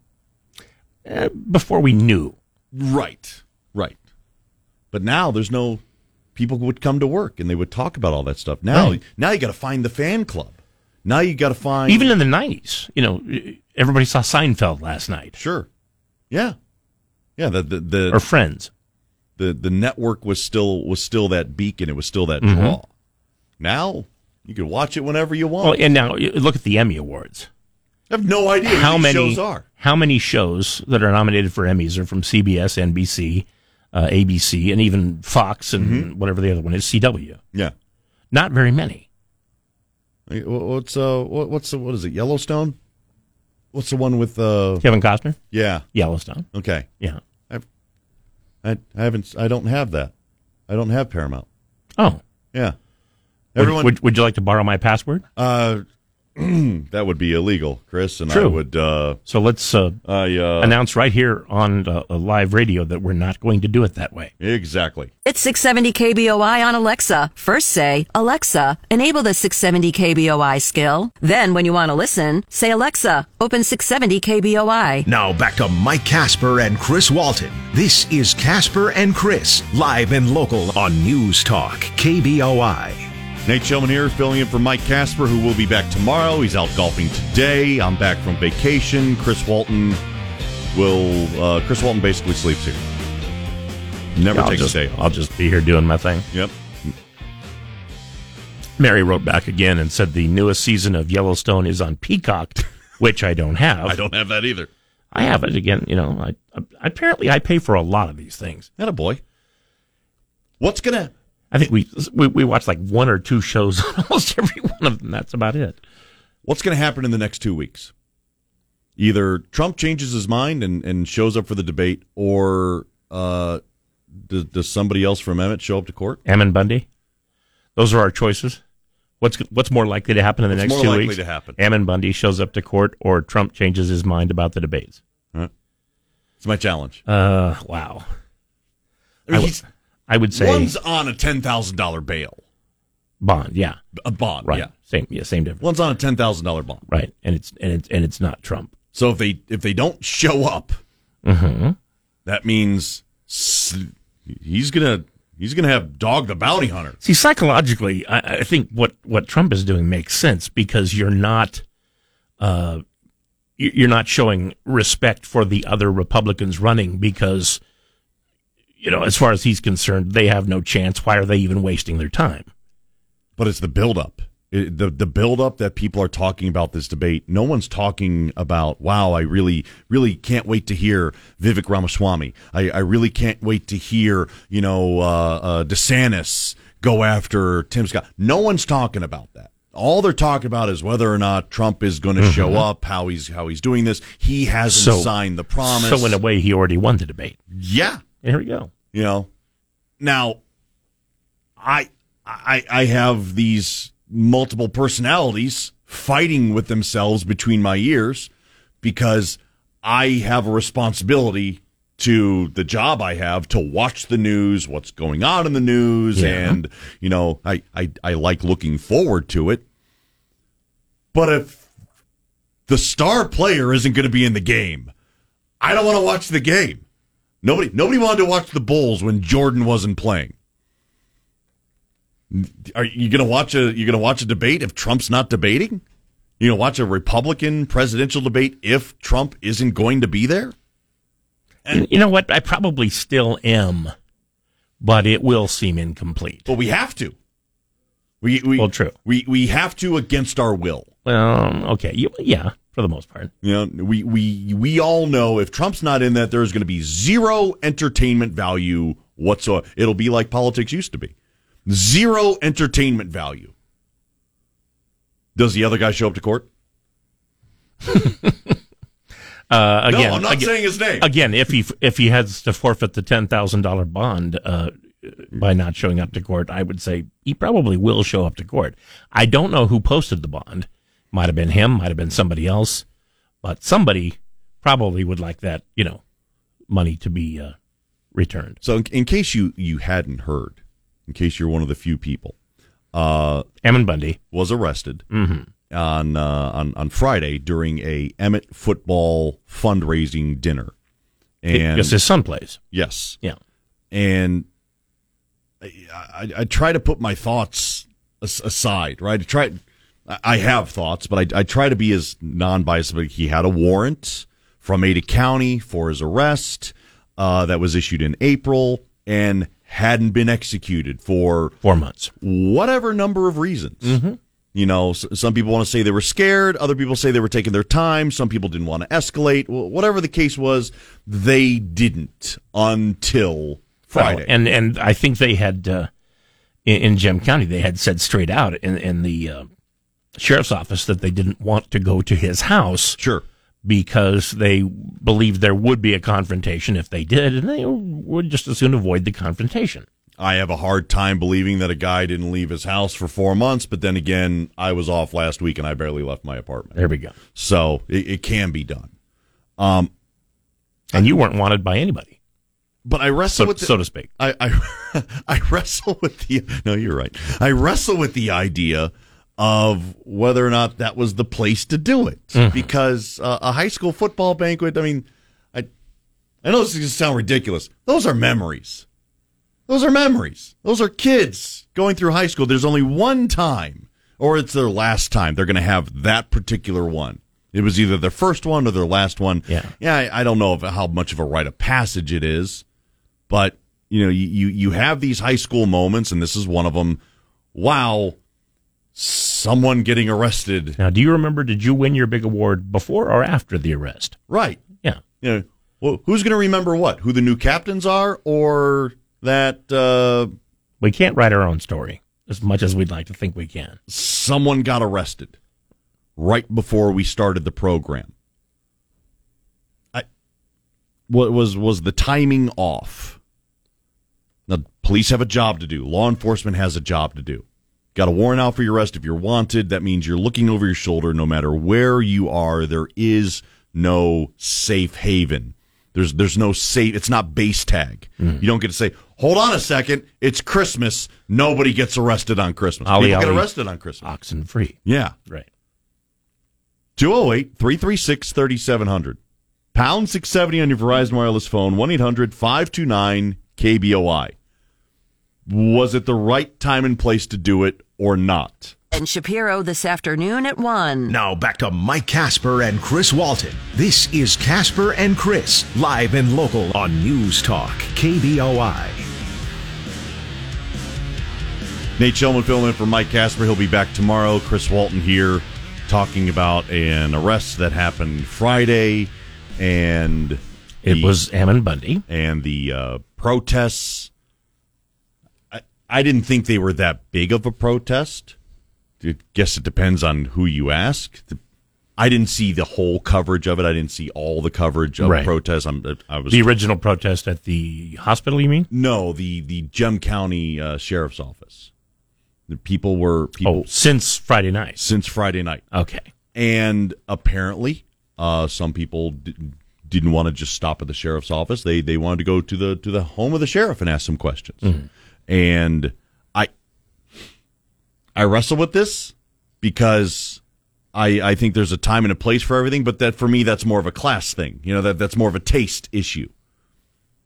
Uh, before we knew. right. Right. But now there's no people would come to work and they would talk about all that stuff. Now, Right. now you got to find the fan club. Now you got to find Even in the 90s, you know, everybody saw Seinfeld last night sure. Yeah. Yeah. The the the, or Friends. the the network was still was still that beacon. It was still that Mm-hmm. draw. Now you can watch it whenever you want. Well, and now look at the Emmy Awards. I have no idea How many shows are. how many shows that are nominated for Emmys are from CBS, NBC, uh, ABC, and even Fox and Mm-hmm. whatever the other one is, CW? Yeah. Not very many. What's uh what's the, what is it? Yellowstone? What's the one with uh Kevin Costner, yeah. Yellowstone. Okay. Yeah. I've I, I haven't I don't have that. I don't have Paramount. Oh, Yeah. would, Everyone would, would you like to borrow my password? uh that would be illegal, Chris, and I would. Uh, So let's uh, I uh, announce right here on uh, a live radio that we're not going to do it that way. exactly. It's 670 KBOI on Alexa. First say, Alexa, enable the 670 KBOI skill. Then when you want to listen, say, Alexa, open 670 KBOI. Now back to Mike Kasper and Chris Walton. This is Kasper and Chris, live and local on News Talk, KBOI. Nate Shelman here, filling in for Mike Kasper, who will be back tomorrow. He's out golfing today. I'm back from vacation. Chris Walton will. Uh, Chris Walton basically sleeps here. Never I'll takes just, a day off. I'll just be here doing my thing. Yep. Mary wrote back again and said the newest season of Yellowstone is on Peacock, which I don't have. I don't have that either. I have it again. You know, I, I apparently I pay for a lot of these things. That a boy. What's gonna? I think we, we we watch like one or two shows on almost every one of them. That's about it. What's gonna happen in the next two weeks? Either Trump changes his mind and, and shows up for the debate, or uh, does, does somebody else from Emmett show up to court? Ammon Bundy. Those are our choices. What's what's more likely to happen in the What's next two weeks? to happen? Ammon Bundy shows up to court, or Trump changes his mind about the debates. It's my challenge. Uh, wow. I mean, I, he's, w- I would say one's on a ten thousand dollar bail, bond. Yeah, a bond. right. Yeah, Same. Yeah, same difference. one's on a ten thousand dollar bond. Right, and it's and it's and it's not Trump. So if they if they don't show up, Mm-hmm. that means he's gonna he's gonna have dog the bounty hunter. See, psychologically, I, I think what, what Trump is doing makes sense because you're not, uh, you- you're not showing respect for the other Republicans running because, you know, as far as he's concerned, they have no chance. Why are they even wasting their time? But it's the buildup. It, the the buildup that people are talking about this debate. No one's talking about. Wow, I really really can't wait to hear Vivek Ramaswamy. I, I really can't wait to hear you know uh, uh, DeSantis go after Tim Scott. No one's talking about that. All they're talking about is whether or not Trump is going to show up, how he's how he's doing this. He hasn't So- signed the promise. So in a way, he already won the debate. yeah, Here we go. you know now i i i have these multiple personalities fighting with themselves between my ears because i have a responsibility to the job i have to watch the news what's going on in the news Yeah. and you know I, I i like looking forward to it but if the star player isn't going to be in the game i don't want to watch the game Nobody, nobody wanted to watch the Bulls when Jordan wasn't playing. Are you going to watch a? You going to watch a debate if Trump's not debating? You going to watch a Republican presidential debate if Trump isn't going to be there? And, you know what? I probably still am, but it will seem incomplete. But we have to. We, we Well, true. We we have to against our will. Well, okay. You, yeah, for the most part. You know, we we we all know if Trump's not in that, there's going to be zero entertainment value whatsoever. It'll be like politics used to be, zero entertainment value. Does the other guy show up to court? Uh, again, no, I'm not again, saying his name. again, if he if he has to forfeit the ten thousand dollar bond uh, by not showing up to court, I would say he probably will show up to court. I don't know who posted the bond. Might have been him. Might have been somebody else. But somebody probably would like that, you know, money to be uh, returned. So, in, in case you you hadn't heard, in case you're one of the few people, uh, Ammon Bundy. was arrested Mm-hmm. on uh, on on Friday during a Emmett football fundraising dinner, and because his son plays. yes, Yeah. and I, I, I try to put my thoughts aside, right? I try, I have thoughts, but I, I try to be as non-biased. But he had a warrant from Ada County for his arrest uh, that was issued in April and hadn't been executed for Four months. whatever number of reasons. You know, some people want to say they were scared. Other people say they were taking their time. Some people didn't want to escalate. Wh- Whatever the case was, they didn't until Friday. Well, and and I think they had uh, in, in Gem County they had said straight out in in the uh, sheriff's office that they didn't want to go to his house sure. because they believed there would be a confrontation if they did, and they would just as soon avoid the confrontation. I have a hard time believing that a guy didn't leave his house for four months. But then again, I was off last week and I barely left my apartment. There we go. So it, it can be done. Um, and you weren't wanted by anybody, But I wrestle so, with the, so to speak. I, I I wrestle with the no, you're right. I wrestle with the idea of whether or not that was the place to do it because uh, a high school football banquet. I mean, I I know this is going to sound ridiculous. Those are memories. Those are memories. Those are kids going through high school. There's only one time, or it's their last time they're going to have that particular one. It was either their first one or their last one. Yeah. Yeah. I, I don't know if, how much of a rite of passage it is, but you know, you you have these high school moments, and this is one of them. Wow, someone getting arrested. Now, do you remember? Did you win your big award before or after the arrest? Right. Yeah. You know, well, who's going to remember what? Who the new captains are, or that uh, We can't write our own story as much as we'd like to think we can. someone got arrested right before we started the program. I what was was the timing off? Now, police have a job to do. Law enforcement has a job to do. Got a warrant out for your arrest. If you're wanted, that means you're looking over your shoulder. No matter where you are, there is no safe haven. There's there's no safe. It's not base tag. Mm-hmm. You don't get to say, "Hold on a second, it's Christmas." Nobody gets arrested on Christmas. Ollie, People get arrested on Christmas. Oxen free. Yeah. Right. 208 336 3700. Pound 670 on your Verizon Wireless phone, 1 800 529 KBOI. Was it the right time and place to do it or not? And Shapiro this afternoon at 1. Now back to Mike Kasper and Chris Walton. This is Kasper and Chris, live and local on News Talk, KBOI. Nate Shelman filling in for Mike Kasper. He'll be back tomorrow. Chris Walton here talking about an arrest that happened Friday and It the- was Ammon Bundy. and the uh, protests. I, didn't think they were that big of a protest. I guess it depends on who you ask. I didn't see the whole coverage of it. I didn't see all the coverage of Right. protests. I'm, I was The original protest at the hospital, you mean? no the the Gem County uh, Sheriff's Office. The people were people Oh, since Friday night. since Friday night. Okay. and apparently uh, some people d- didn't want to just stop at the sheriff's office they they wanted to go to the to the home of the sheriff and ask some questions and i i wrestle with this because I, I think there's a time and a place for everything, but that for me that's more of a class thing. You know that that's more of a taste issue.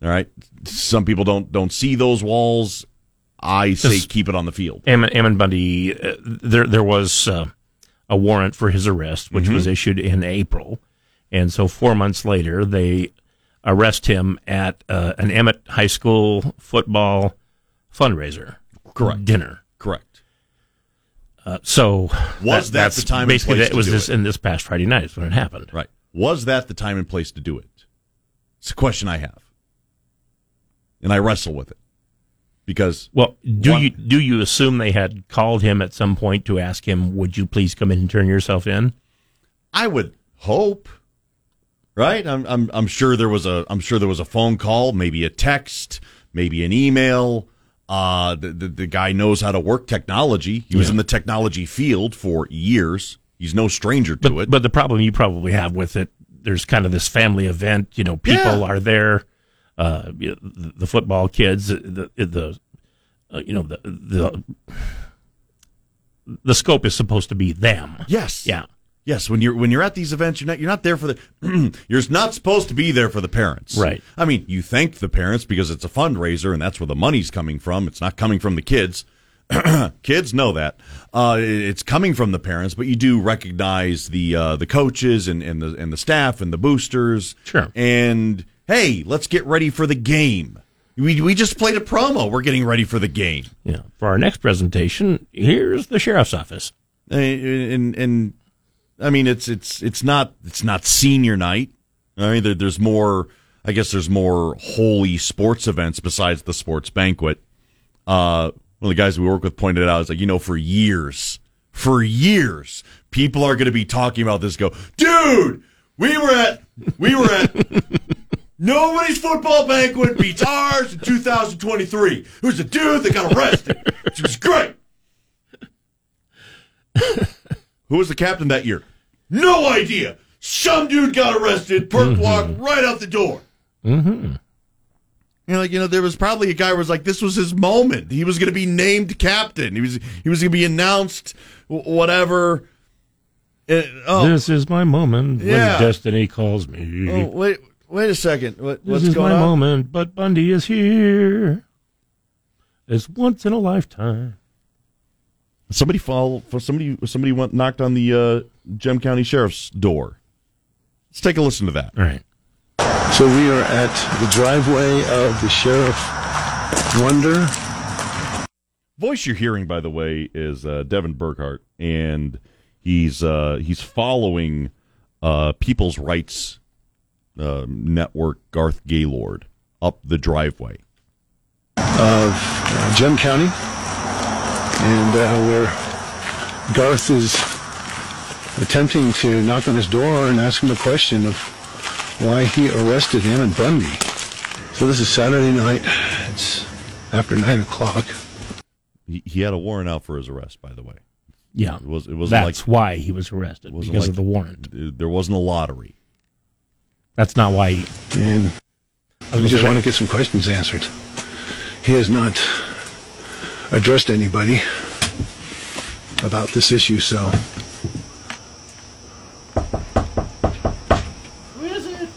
All right, some people don't don't see those walls. I say Just- keep it on the field. Ammon, Ammon Bundy, uh, there there was uh, a warrant for his arrest, which was issued in April, and so four months later they arrest him at uh, an Emmett High School football fundraiser, Correct. dinner. Correct. Uh, so Was that that's the time and Basically, place that was this it? in this past Friday night. Is when it happened. Right. Was that the time and place to do it? It's a question I have. And I wrestle with it. Because Well, do One- you do you assume they had called him at some point to ask him, "Would you please come in and turn yourself in"? I would hope right? I'm I'm I'm sure there was a I'm sure there was a phone call, maybe a text, maybe an email. Uh the the, the guy knows how to work technology. He was in the technology field for years. He's no stranger to But, it. but the problem you probably have with it, there's kind of this family event. You know, people Yeah. are there. Uh, you know, the, the football kids, the the, uh, you know, the the the scope is supposed to be them. yes. Yeah. Yes, when you're when you're at these events, you're not you're not there for the you're not supposed to be there for the parents. Right. I mean, you thank the parents because it's a fundraiser and that's where the money's coming from. It's not coming from the kids. kids know that. Uh, it's coming from the parents, but you do recognize the uh, the coaches and, and the and the staff and the boosters. Sure. And hey, let's get ready for the game. We we just played a promo. We're getting ready for the game. Yeah. For our next presentation, here's the sheriff's office. and and, and I mean it's it's it's not it's not senior night. I mean there, there's more. I guess there's more holy sports events besides the sports banquet. Uh, one of the guys we work with pointed out is like you know for years, for years, people are going to be talking about this. Go, dude, we were at we were at Nobody's football banquet beats ours in 2023. It was a dude that got arrested. It was great. Who was the captain that year? No idea. Some dude got arrested. Perk walked right out the door. Mm-hmm. You know, like you know, there was probably a guy who was like, this was his moment. He was going to be named captain. He was he was going to be announced, whatever. Uh, oh, This is my moment Yeah. when destiny calls me. oh, wait, wait a second. What, this what's is going my on? moment, but Bundy is here. It's once in a lifetime. Somebody fall for somebody. Somebody went knocked on the uh, Gem County Sheriff's door. Let's take a listen to that. All right. So we are at the driveway of the Sheriff Wunder. Voice you're hearing, by the way, is uh, Devin Burghart, and he's uh, he's following uh, People's Rights uh, Network Garth Gaylord up the driveway. of uh, Gem County, and uh, where Garth is attempting to knock on his door and ask him a question of why he arrested him and Bundy. So this is Saturday night. It's after nine o'clock. He, he had a warrant out for his arrest, by the way. Yeah. It was it wasn't That's like why he was arrested, because like- of the warrant. there wasn't a lottery. That's not why he. And I was just want to get some questions answered. He has not addressed anybody about this issue, so is it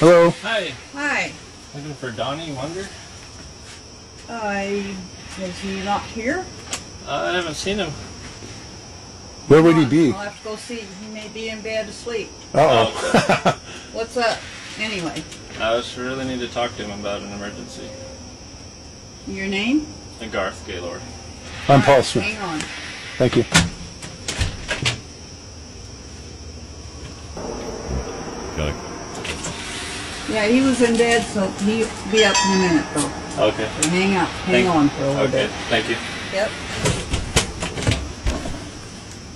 hello. Hi, Hi. looking for Donnie Wunder? I is he not here? Uh, I haven't seen him. Where would he be? I'll have to go see. He may be in bed asleep. Uh oh. What's up? Anyway, I just really need to talk to him about an emergency. your name? And Garth Gaylord. I'm Paul Smith. Hang on. Thank you. Got it. Yeah, he was in bed, so he'll be up in a minute though. Okay. So hang up, hang Thank- on for a little Okay, bit. thank you. Yep.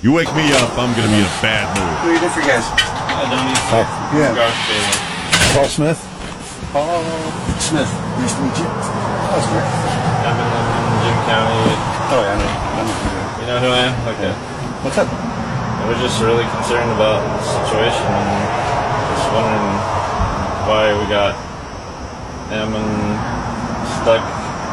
You wake me up, I'm going to be in a bad mood. What do you different do for guys? Hi, Donnie. yeah. Garth Gaylord. Paul Smith. Paul Smith. Nice to meet you. That's great. I've been living in Gem County. Oh yeah, I know. I know who you know who I am? Okay. What's up? I was just really concerned about the situation and just wondering why we got him and stuck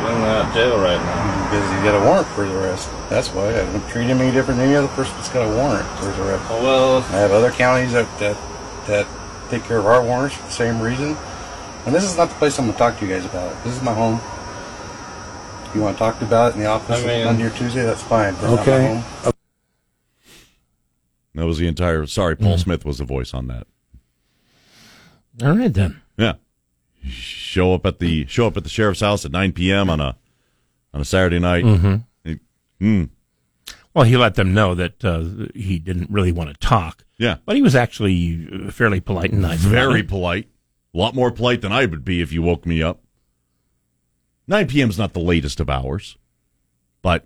in that jail right now. Because he got a warrant for his arrest. That's why I don't treat him any different than any other person that's got a warrant for his arrest. Well, I have other counties that that, that take care of our warrants for the same reason. And this is not the place I'm going to talk to you guys about it. This is my home. If you want to talk about it in the office I mean- Monday or Tuesday, that's fine. But not my Okay. home. That was the entire. Sorry, Paul Smith was the voice on that. All right then. Yeah. Show up at the show up at the sheriff's house at 9 p.m. on a on a Saturday night. Mm-hmm. Hmm. Well, he let them know that uh, he didn't really want to talk, Yeah. but he was actually uh, fairly polite and nice. Very polite. A lot more polite than I would be if you woke me up. 9 p.m. is not the latest of hours, but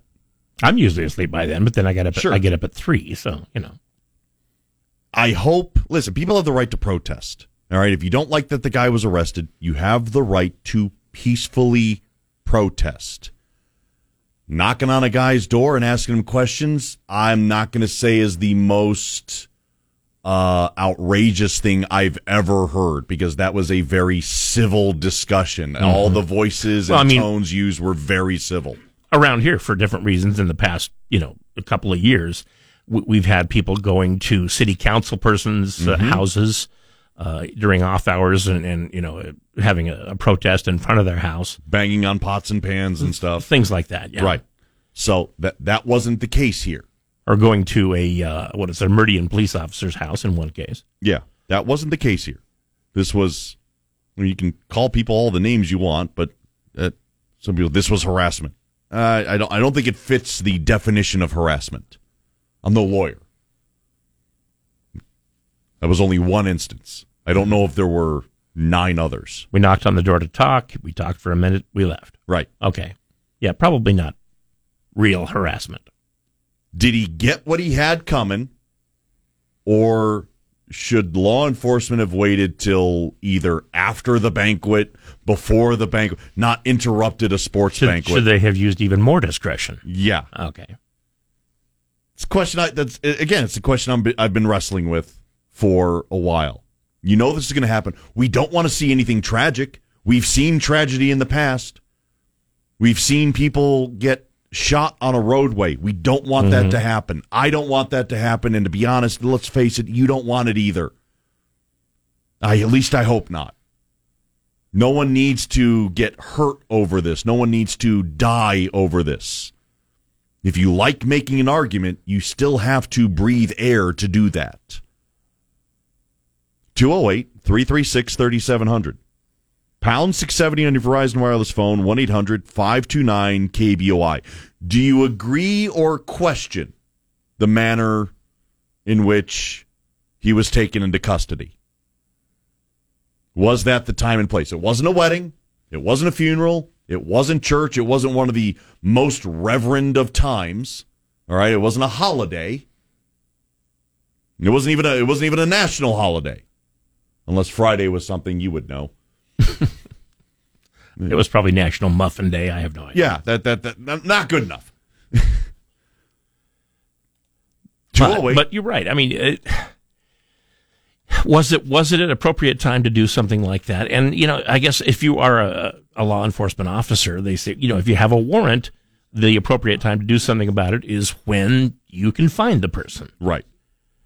I'm usually asleep by then, but then I get up. Sure. I get up at three, so you know. I hope. Listen, people have the right to protest. All right. If you don't like that the guy was arrested, you have the right to peacefully protest. Knocking on a guy's door and asking him questions, I'm not going to say is the most uh, outrageous thing I've ever heard because that was a very civil discussion. All the voices and Well, I mean- tones used were very civil. around here for different reasons in the past, you know, a couple of years. We've had people going to city council persons' uh, houses uh, during off hours and, and you know, uh, having a, a protest in front of their house, Banging on pots and pans and stuff. things like that. Yeah. Right. So that that wasn't the case here. Or going to a, uh, what is it, a Meridian police officer's house in one case. Yeah, that wasn't the case here. This was, I mean, you can call people all the names you want, but uh, some people, this was harassment. Uh, I don't, I don't think it fits the definition of harassment. I'm no lawyer. That was only one instance. I don't know if there were nine others. We knocked on the door to talk. We talked for a minute. We left. Right. Okay. Yeah, probably not real harassment. Did he get what he had coming, or should law enforcement have waited till either after the banquet, before the banquet, not interrupted a sports Should, banquet? should they have used even more discretion? yeah, Okay. it's a question. I, that's again, it's a question I'm, I've been wrestling with for a while. You know this is going to happen. We don't want to see anything tragic. We've seen tragedy in the past. We've seen people get shot on a roadway. We don't want that mm-hmm. to happen. I don't want that to happen. And to be honest, let's face it, you don't want it either. I, at least I hope not. No one needs to get hurt over this. No one needs to die over this. If you like making an argument, you still have to breathe air to do that. 208 336 3700. Pound 670 on your Verizon Wireless phone, 1 800 529 KBOI. Do you agree or question the manner in which he was taken into custody? Was that the time and place? It wasn't a wedding. It wasn't a funeral. It wasn't church. It wasn't one of the most reverend of times. All right. It wasn't a holiday. It wasn't even a, it wasn't even a national holiday. Unless Friday was something you would know. It was probably National Muffin Day. I have no idea. Yeah, that that, that not- good enough. But, but you're right. I mean, it, was it was it an appropriate time to do something like that? And you know, I guess if you are a, a law enforcement officer, they say you know if you have a warrant, the appropriate time to do something about it is when you can find the person. Right.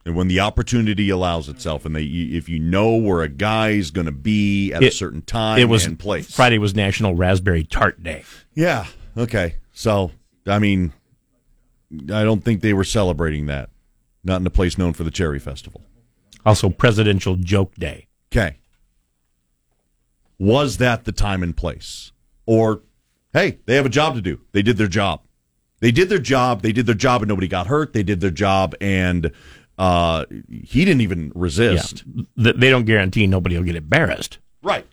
And when the opportunity allows itself, and they, if you know where a guy is going to be at a certain time it was and place. Friday was National Raspberry Tart Day. Yeah. Okay. So, I mean, I don't think they were celebrating that. Not in a place known for the Cherry Festival. Also, Presidential Joke Day. Okay. Was that the time and place? Or, hey, they have a job to do. They did their job. They did their job. They did their job and nobody got hurt. They did their job and uh, he didn't even resist. Th- They don't guarantee nobody will get embarrassed. Right.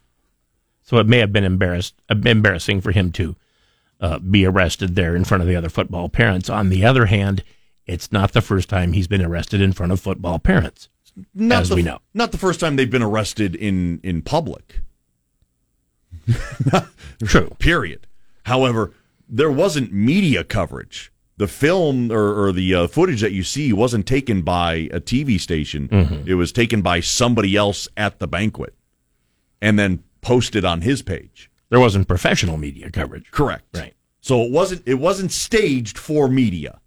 So it may have been embarrassed, uh, embarrassing for him to uh, be arrested there in front of the other football parents. On the other hand, it's not the first time he's been arrested in front of football parents, Not as the, we know. Not the first time they've been arrested in, in public. True. Period. However, there wasn't media coverage. The film or, or the uh, footage that you see wasn't taken by a TV station. Mm-hmm. It was taken by somebody else at the banquet and then posted on his page. There wasn't professional media coverage. Correct. Right. So it wasn't it wasn't staged for media.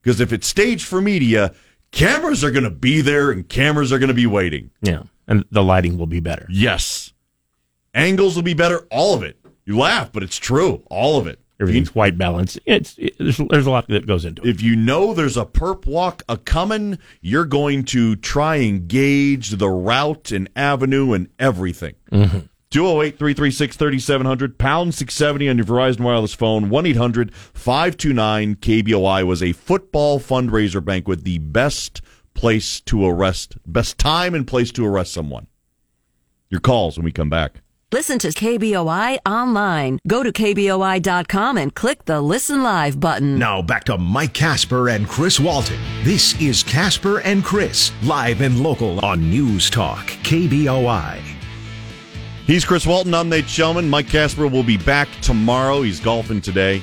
Because if it's staged for media, cameras are going to be there and cameras are going to be waiting. Yeah. And the lighting will be better. Yes. Angles will be better. All of it. You laugh, but it's true. All of it. Everything's white balance. It's it, there's, there's a lot that goes into it. If you know there's a perp walk a coming, you're going to try and gauge the route and avenue and everything. Mm-hmm. 208 336 3700, pound 670 on your Verizon Wireless phone, 1 800 529 KBOI was a football fundraiser banquet, the best place to arrest, best time and place to arrest someone. Your calls when we come back. Listen to KBOI online. Go to KBOI.com and click the Listen Live button. Now back to Mike Kasper and Chris Walton. This is Kasper and Chris, live and local on News Talk, KBOI. He's Chris Walton. I'm Nate Shelman. Mike Kasper will be back tomorrow. He's golfing today.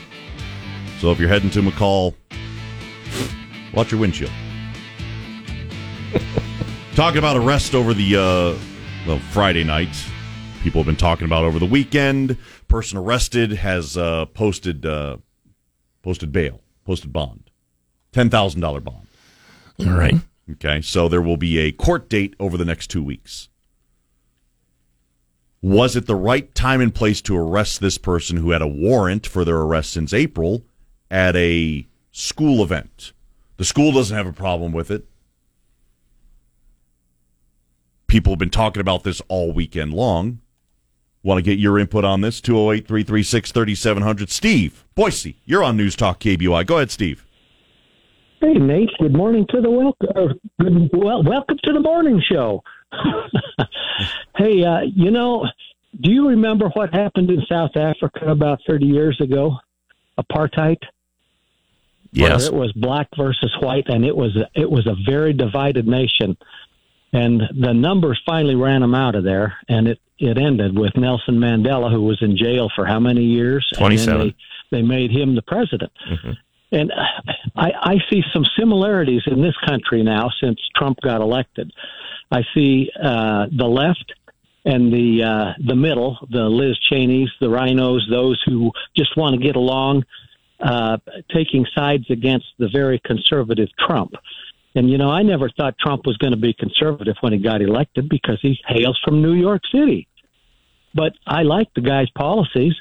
So if you're heading to McCall, watch your windshield. talking about arrest over the uh, well Friday night. People have been talking about over the weekend. Person arrested has uh, posted uh, posted bail, posted bond, ten thousand dollar bond. All right. Okay, so there will be a court date over the next two weeks. Was it the right time and place to arrest this person who had a warrant for their arrest since April at a school event? The school doesn't have a problem with it. People have been talking about this all weekend long. Want to get your input on this? 208 336 3700. Steve, Boise, you're on News Talk KBOI. Go ahead, Steve. Hey, Nate. Good morning to the welcome. Uh, good, well, welcome to the morning show. hey, uh, you know, do you remember what happened in South Africa about thirty years ago? Apartheid. Yes. Where it was black versus white, and it was a, it was a very divided nation. and the numbers finally ran them out of there, and it it ended with Nelson Mandela, who was in jail for how many years? 27. They, they made him the president. And I, I see some similarities in this country now since Trump got elected. I see uh, the left and the uh, the middle, the Liz Cheneys, the RINOs, those who just want to get along, uh, taking sides against the very conservative Trump. And you know, I never thought Trump was going to be conservative when he got elected because he hails from New York City. But I like the guy's policies,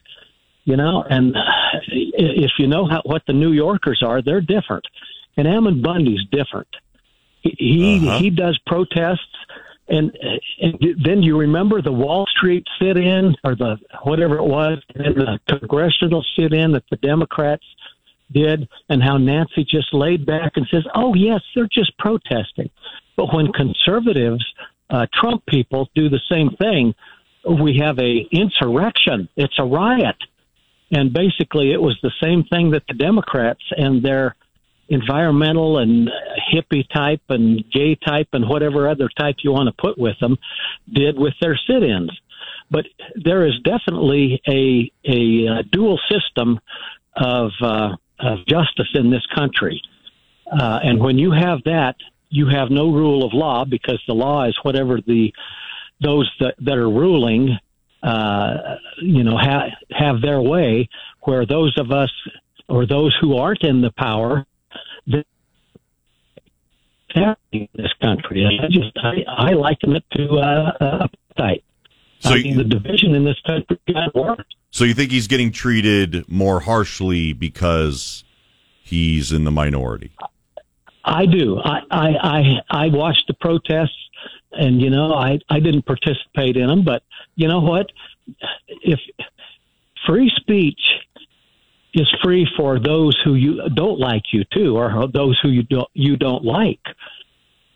you know. And uh, if you know how, what the New Yorkers are, they're different. And Ammon Bundy's different. He he, uh-huh. he does protests, and, and then you remember the Wall Street sit-in or the whatever it was, and the congressional sit-in that the Democrats did, and how Nancy just laid back and says, "Oh yes, they're just protesting." But when conservatives, uh, Trump people, do the same thing, we have a insurrection. It's a riot, and basically, it was the same thing that the Democrats and their environmental and hippie type and gay type and whatever other type you want to put with them did with their sit-ins. But there is definitely a a, uh dual system of uh, of justice in this country, uh, and when you have that, you have no rule of law because the law is whatever the those that, that are ruling, uh, you know, ha- have their way. Where those of us or those who aren't in the power that in this country. And I just I, I liken it to uh, uh, appetite. So I mean, the division in this country got worse. So you think he's getting treated more harshly because he's in the minority? I do. I I I, I watched the protests, and you know, I I didn't participate in them, but you know what? If free speech is free for those who you don't like you too, or those who you don't you don't like.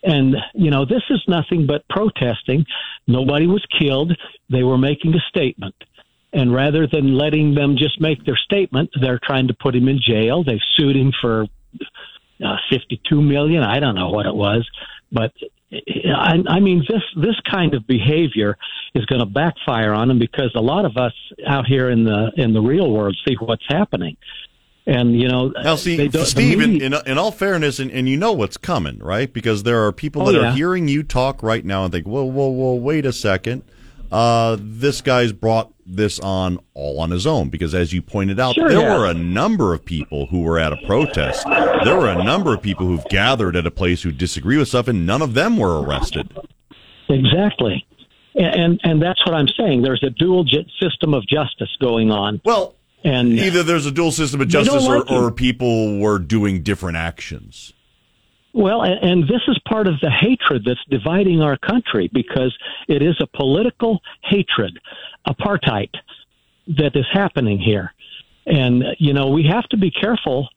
And you know, this is nothing but protesting. Nobody was killed. They were making a statement. And rather than letting them just make their statement, they're trying to put him in jail. They've sued him for uh, 52 million. I don't know what it was, but I, I mean, this this kind of behavior is going to backfire on him because a lot of us out here in the in the real world see what's happening, and you know, Now, see, they don't- Steve, in, media- in, in all fairness, and, and you know what's coming, right? Because there are people Oh, that yeah. are hearing you talk right now and think, whoa, whoa, whoa, wait a second. Uh, this guy's brought this on all on his own because, as you pointed out, Sure, there yeah. were a number of people who were at a protest. There were a number of people who've gathered at a place who disagree with stuff, and none of them were arrested. Exactly. And, and and that's what I'm saying. There's a dual ju- system of justice going on. Well, and Either there's a dual system of justice, or, like him. or people were doing different actions. Well, and, and this is part of the hatred that's dividing our country because it is a political hatred, apartheid, that is happening here. And, you know, we have to be careful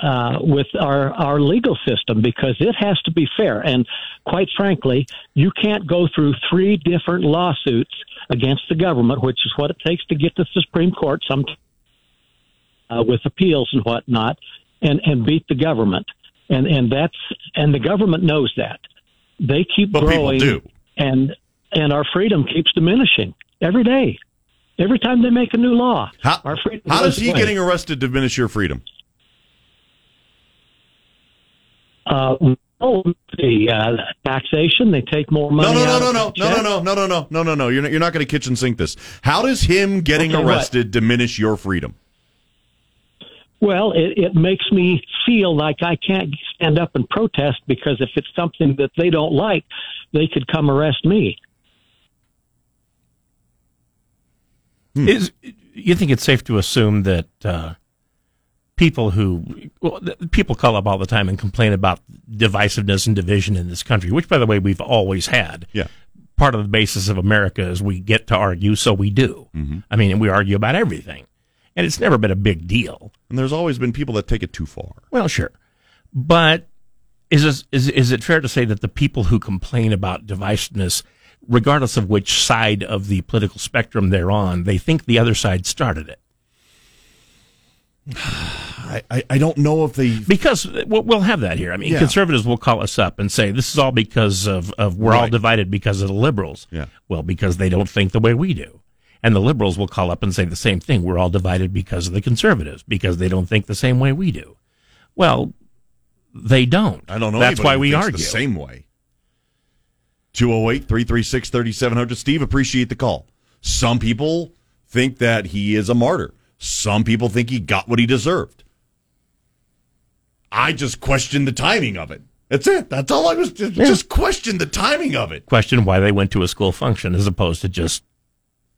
uh, with our, our legal system because it has to be fair. And quite frankly, you can't go through three different lawsuits against the government, which is what it takes to get to the Supreme Court, some uh, with appeals and whatnot, and, and beat the government. And, and that's, and the government knows that. They keep But people growing. do. And, and our freedom keeps diminishing every day. Every time they make a new law, How, our freedom how does he away. getting arrested diminish your freedom? Uh, oh, the uh, taxation, they take more money. No, no, no, of no, no, no, no, no, no, no, no, no, no. You're not, you're not going to kitchen sink this. How does him getting Okay, what? arrested diminish your freedom? Well, it, it makes me feel like I can't stand up and protest because if it's something that they don't like, they could come arrest me. Is you think it's safe to assume that uh, people who well, people call up all the time and complain about divisiveness and division in this country, which by the way we've always had. Yeah. Part of the basis of America is we get to argue, so we do. I mean, we argue about everything, and it's never been a big deal. And there's always been people that take it too far. Well, sure, but is this, is is it fair to say that the people who complain about divisiveness, regardless of which side of the political spectrum they're on, they think the other side started it? I, I, I don't know if they because we'll we'll have that here. I mean, Yeah. conservatives will call us up and say this is all because of, of we're all divided because of the liberals. Yeah. Well, because they don't think the way we do. And the liberals will call up and say the same thing. We're all divided because of the conservatives, because they don't think the same way we do. Well, they don't. I don't know. That's why we argue. the same way. 208 336 3700. Steve, appreciate the call. Some people think that he is a martyr. Some people think he got what he deserved. I just question the timing of it. That's it. That's all I was just, just question the timing of it. Question why they went to a school function as opposed to just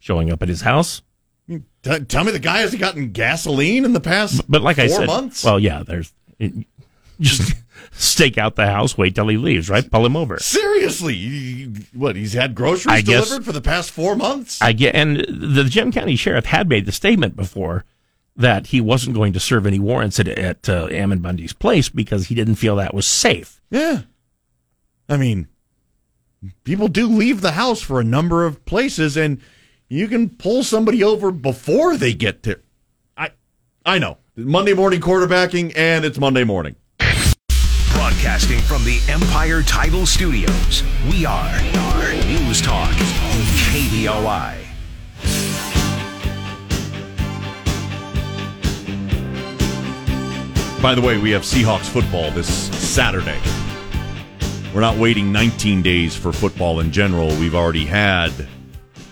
showing up at his house. T- tell me the guy hasn't gotten gasoline in the past But like four I said, months? well, yeah, there's just stake out the house, wait till he leaves, right? Pull him over. Seriously, what? He's had groceries I guess- delivered for the past four months. I get, and the Gem County Sheriff had made the statement before that he wasn't going to serve any warrants at, at uh, Ammon Bundy's place because he didn't feel that was safe. Yeah. I mean, people do leave the house for a number of places, and you can pull somebody over before they get to. I, I know Monday morning quarterbacking, and it's Monday morning. Broadcasting from the Empire Title Studios, we are News Talk, KBOI. By the way, we have Seahawks football this Saturday. We're not waiting 19 days for football in general. We've already had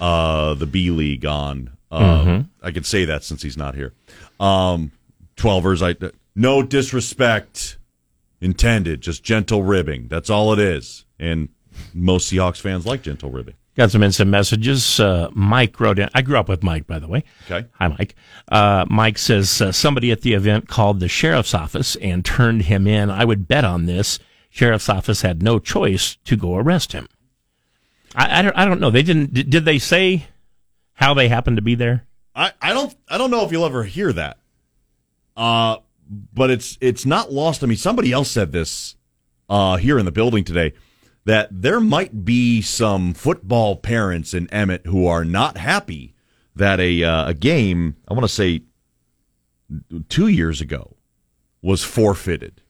uh, the B League on. Uh, Mhm. I can say that since he's not here. Um, Twelvers, I no disrespect intended, just gentle ribbing. That's all it is. And most Seahawks fans like gentle ribbing. Got some instant messages. Uh, Mike wrote in. I grew up with Mike, by the way. Okay. Hi, Mike. Uh, Mike says uh, somebody at the event called the sheriff's office and turned him in. I would bet on this. Sheriff's office had no choice to go arrest him. I, I don't. I don't know. They didn't. Did, did they say how they happened to be there? I, I don't I don't know if you'll ever hear that. Uh but it's it's not lost. I mean, somebody else said this uh here in the building today that there might be some football parents in Emmett who are not happy that a uh, a game, I want to say 2 years ago was forfeited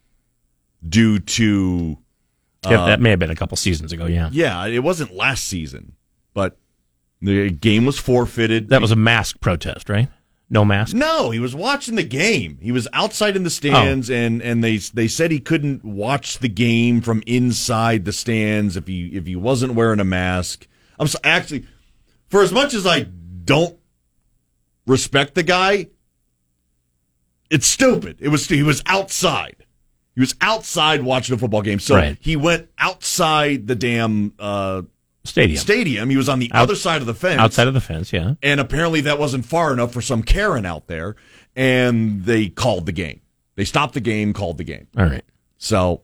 due to Yeah, uh, that may have been a couple seasons ago. Yeah. yeah, it wasn't last season, but the game was forfeited. That was a mask protest, right? No mask. No, he was watching the game. He was outside in the stands, and and they they said he couldn't watch the game from inside the stands if he if he wasn't wearing a mask. I'm so, actually, for as much as I don't respect the guy, it's stupid. It was he was outside. He was outside watching a football game, so Right. he went outside the damn uh, Stadium. Stadium. He was on the Out- other side of the fence Outside of the fence. Yeah. and apparently that wasn't far enough for some Karen out there, and they called the game. They stopped the game, called the game. All right. So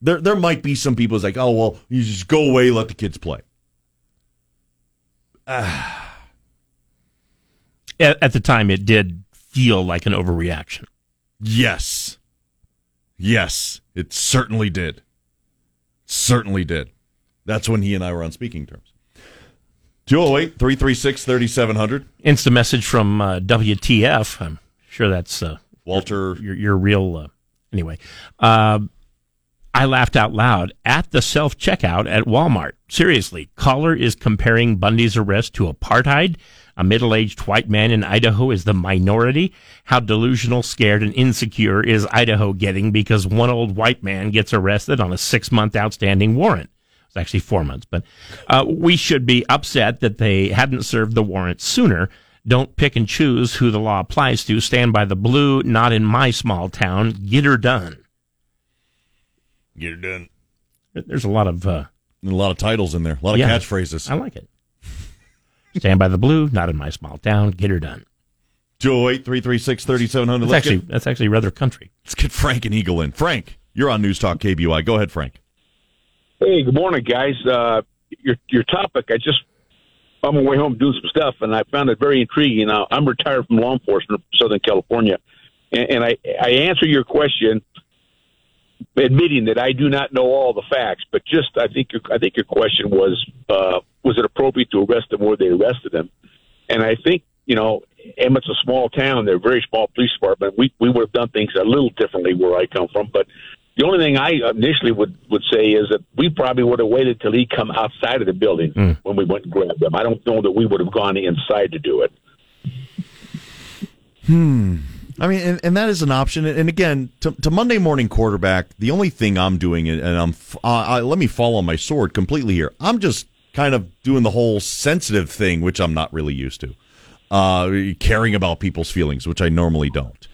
there there might be some people who's like, oh well, you just go away, let the kids play. At, at the time, it did feel like an overreaction. Yes, yes, it certainly did. Certainly did. That's when he and I were on speaking terms. 208 336 3700. Insta message from uh, WTF. I'm sure that's uh, Walter. Your, your real. Uh, anyway, uh, I laughed out loud at the self checkout at Walmart. Seriously, caller is comparing Bundy's arrest to apartheid. A middle aged white man in Idaho is the minority. How delusional, scared, and insecure is Idaho getting because one old white man gets arrested on a six month outstanding warrant? It's actually four months, but uh, we should be upset that they hadn't served the warrant sooner. Don't pick and choose who the law applies to. Stand by the blue, not in my small town. Get her done. Get her done. There's a lot of uh, a lot of titles in there, a lot of Yeah. catchphrases. I like it. Stand by the blue, not in my small town. Get her done. 208 336 3700. That's actually that's actually rather country. Let's get Frank and Eagle in. Frank, you're on News Talk KBOI. Go ahead, Frank. Hey, good morning, guys. Uh, your your topic, I just I'm on my way home doing some stuff, and I found it very intriguing. Now, I'm retired from law enforcement from Southern California, and, and I I answer your question, admitting that I do not know all the facts, but just I think your I think your question was uh, was it appropriate to arrest him where they arrested him, and I think you know, Emmett's a small town. They're a very small police department. We we would have done things a little differently where I come from. But the only thing I initially would would say is that we probably would have waited till he come outside of the building Mm. when we went and grabbed him. I don't know that we would have gone inside to do it. Hmm. I mean, and, and that is an option. And again, to, to Monday morning quarterback, the only thing I'm doing, and I'm uh, I, let me fall on my sword completely here. I'm just kind of doing the whole sensitive thing, which I'm not really used to, uh, caring about people's feelings, which I normally don't.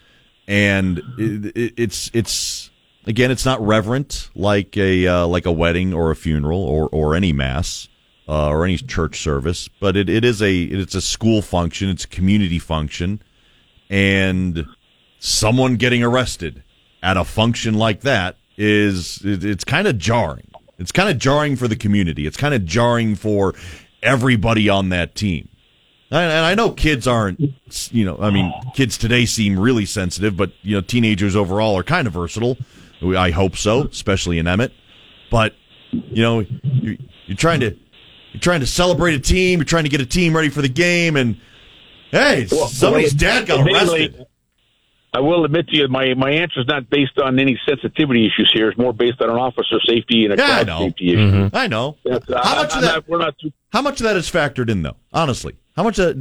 And it, it, it's it's again, it's not reverent like a uh, like a wedding or a funeral or or any mass. Uh, or any church service, but it, it is a it's a school function, it's a community function, and someone getting arrested at a function like that is it- it's kind of jarring. It's kind of jarring for the community. It's kind of jarring for everybody on that team. And I know kids aren't, you know, I mean, kids today seem really sensitive, but you know, teenagers overall are kind of versatile. I hope so, especially in Emmett. But you know, you're, you're trying to you're trying to celebrate a team. You're trying to get a team ready for the game, and hey, somebody's dad got arrested. I will admit to you, my my answer is not based on any sensitivity issues here. It's more based on an officer safety and a Yeah, I crowd know. safety issue. I know. That's, uh, How much I'm of that? not- we're not too How much of that is factored in, though? Honestly, how much? Of,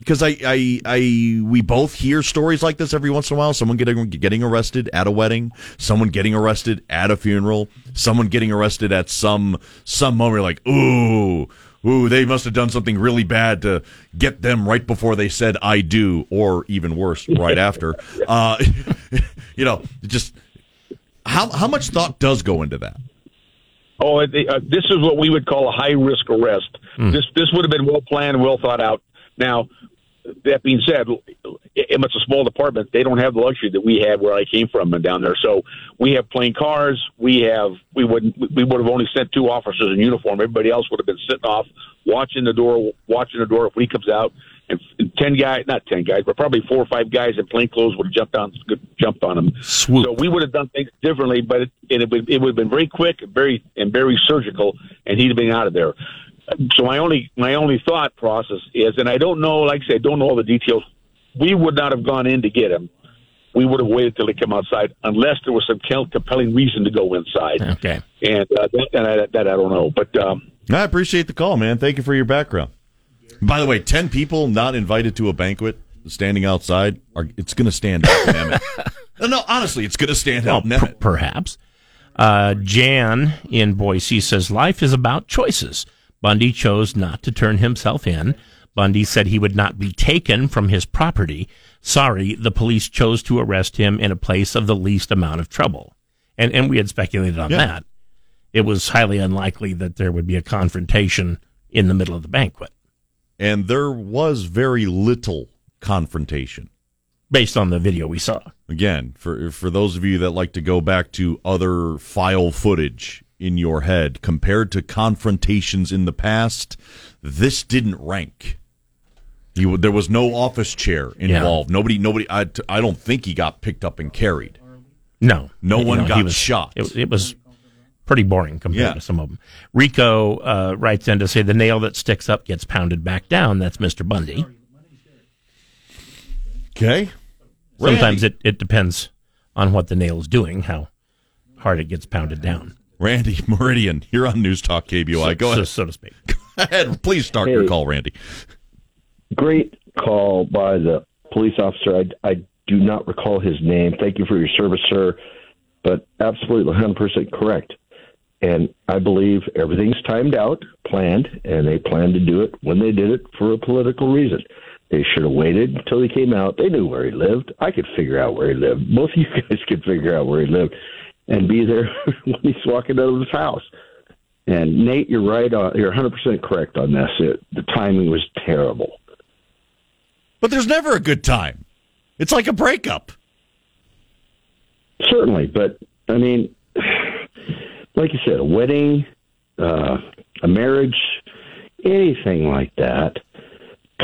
because I, I, I, we both hear stories like this every once in a while. Someone getting getting arrested at a wedding, someone getting arrested at a funeral, someone getting arrested at some some moment. You're like, ooh, ooh, they must have done something really bad to get them right before they said "I do," or even worse, right after. Uh, you know, just how how much thought does go into that? Oh, uh, uh, this is what we would call a high risk arrest. This this would have been well planned, well thought out. Now, that being said, Emmett's a small department. They don't have the luxury that we had where I came from and down there. So we have plain cars. We have we would we would have only sent two officers in uniform. Everybody else would have been sitting off, watching the door, watching the door if he comes out. And ten guys, not ten guys, but probably four or five guys in plain clothes would have jumped on jumped on him. So we would have done things differently, but it, it would it would have been very quick, very and very surgical, and he'd have been out of there. So my only my only thought process is, and I don't know, like I said, I don't know all the details. We would not have gone in to get him. We would have waited till he came outside, unless there was some compelling reason to go inside. Okay, and uh, that, and I, that I don't know, but um, I appreciate the call, man. Thank you for your background. By the way, ten people not invited to a banquet, standing outside, are it's going to stand out in Emmett. no, no, honestly, it's going to stand out Well, per- Emmett. perhaps. Uh, Jan in Boise says life is about choices. Bundy chose not to turn himself in. Bundy said he would not be taken from his property. Sorry, the police chose to arrest him in a place of the least amount of trouble. And and we had speculated on Yeah. that. It was highly unlikely that there would be a confrontation in the middle of the banquet. And there was very little confrontation. Based on the video we saw. Again, for for those of you that like to go back to other file footage in your head compared to confrontations in the past, this didn't rank. W- there was no office chair involved. Nobody, nobody. I, I don't think he got picked up and carried. No, No You one know, got was- shot. It, was- it was pretty boring compared Yeah. to some of them. Rico uh, writes in to say the nail that sticks up gets pounded back down. That's Mr. Bundy. Okay. Sometimes it, it depends on what the nail is doing, how hard it gets pounded down. Randy Meridian, you're on News Talk KBOI. Go so, ahead. so to speak. Go ahead. Please start your call, Randy. Great call by the police officer. I, I do not recall his name. Thank you for your service, sir. But absolutely 100% correct. And I believe everything's timed out, planned, and they planned to do it when they did it for a political reason. They should have waited until he came out. They knew where he lived. I could figure out where he lived. Both of you guys could figure out where he lived and be there when he's walking out of his house. And Nate, you're right. On, you're 100% correct on this. It, the timing was terrible. But there's never a good time. It's like a breakup. Certainly, but I mean, like you said, a wedding, uh, a marriage, anything like that.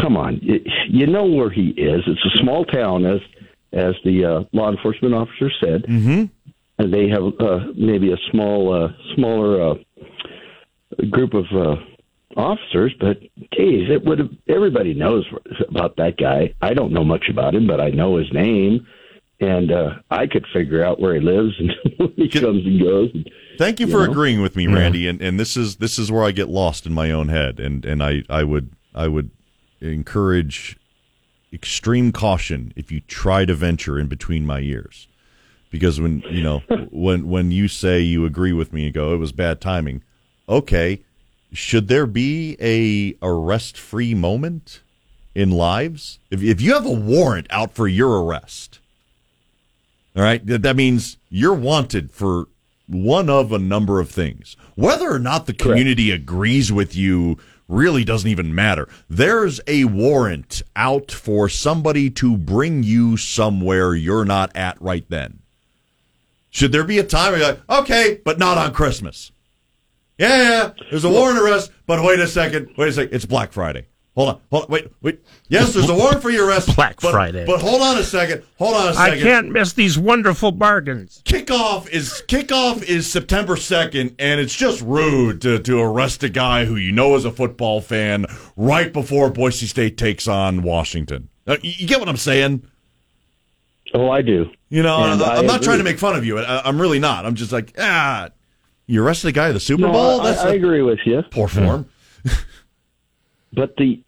Come on, you, you know where he is. It's a small town, as as the uh, law enforcement officer said, mm-hmm. And they have uh, maybe a small, uh, smaller uh, group of uh, officers, but geez, it would have. Everybody knows about that guy. I don't know much about him, but I know his name, and uh, I could figure out where he lives and he comes and goes. And, Thank you, you for know? agreeing with me, Yeah. Randy. And, and this is this is where I get lost in my own head. And and I, I would I would encourage extreme caution if you try to venture in between my ears, because when you know when when you say you agree with me and go oh, it was bad timing, okay, should there be a arrest free moment in lives? If if you have a warrant out for your arrest, all right, that that means you're wanted for one of a number of things. Whether or not the community agrees with you really doesn't even matter. There's a warrant out for somebody to bring you somewhere you're not at right then. Should there be a time where you're like, okay, but not on Christmas? Yeah, yeah, there's a warrant arrest, but wait a second, wait a second, it's Black Friday. Hold on, hold on, wait, wait. Yes, there's a warrant for your arrest. Black but- Friday. But hold on a second, hold on a second. I can't miss these wonderful bargains. Kickoff is kickoff is September second, and it's just rude to, to arrest a guy who you know is a football fan right before Boise State takes on Washington. Uh, you get what I'm saying? Oh, I do. You know, And I'm, I I'm not trying to make fun of you. I, I'm really not. I'm just like, ah, you arrested a guy at the Super No, Bowl? I agree with you. Poor form. But the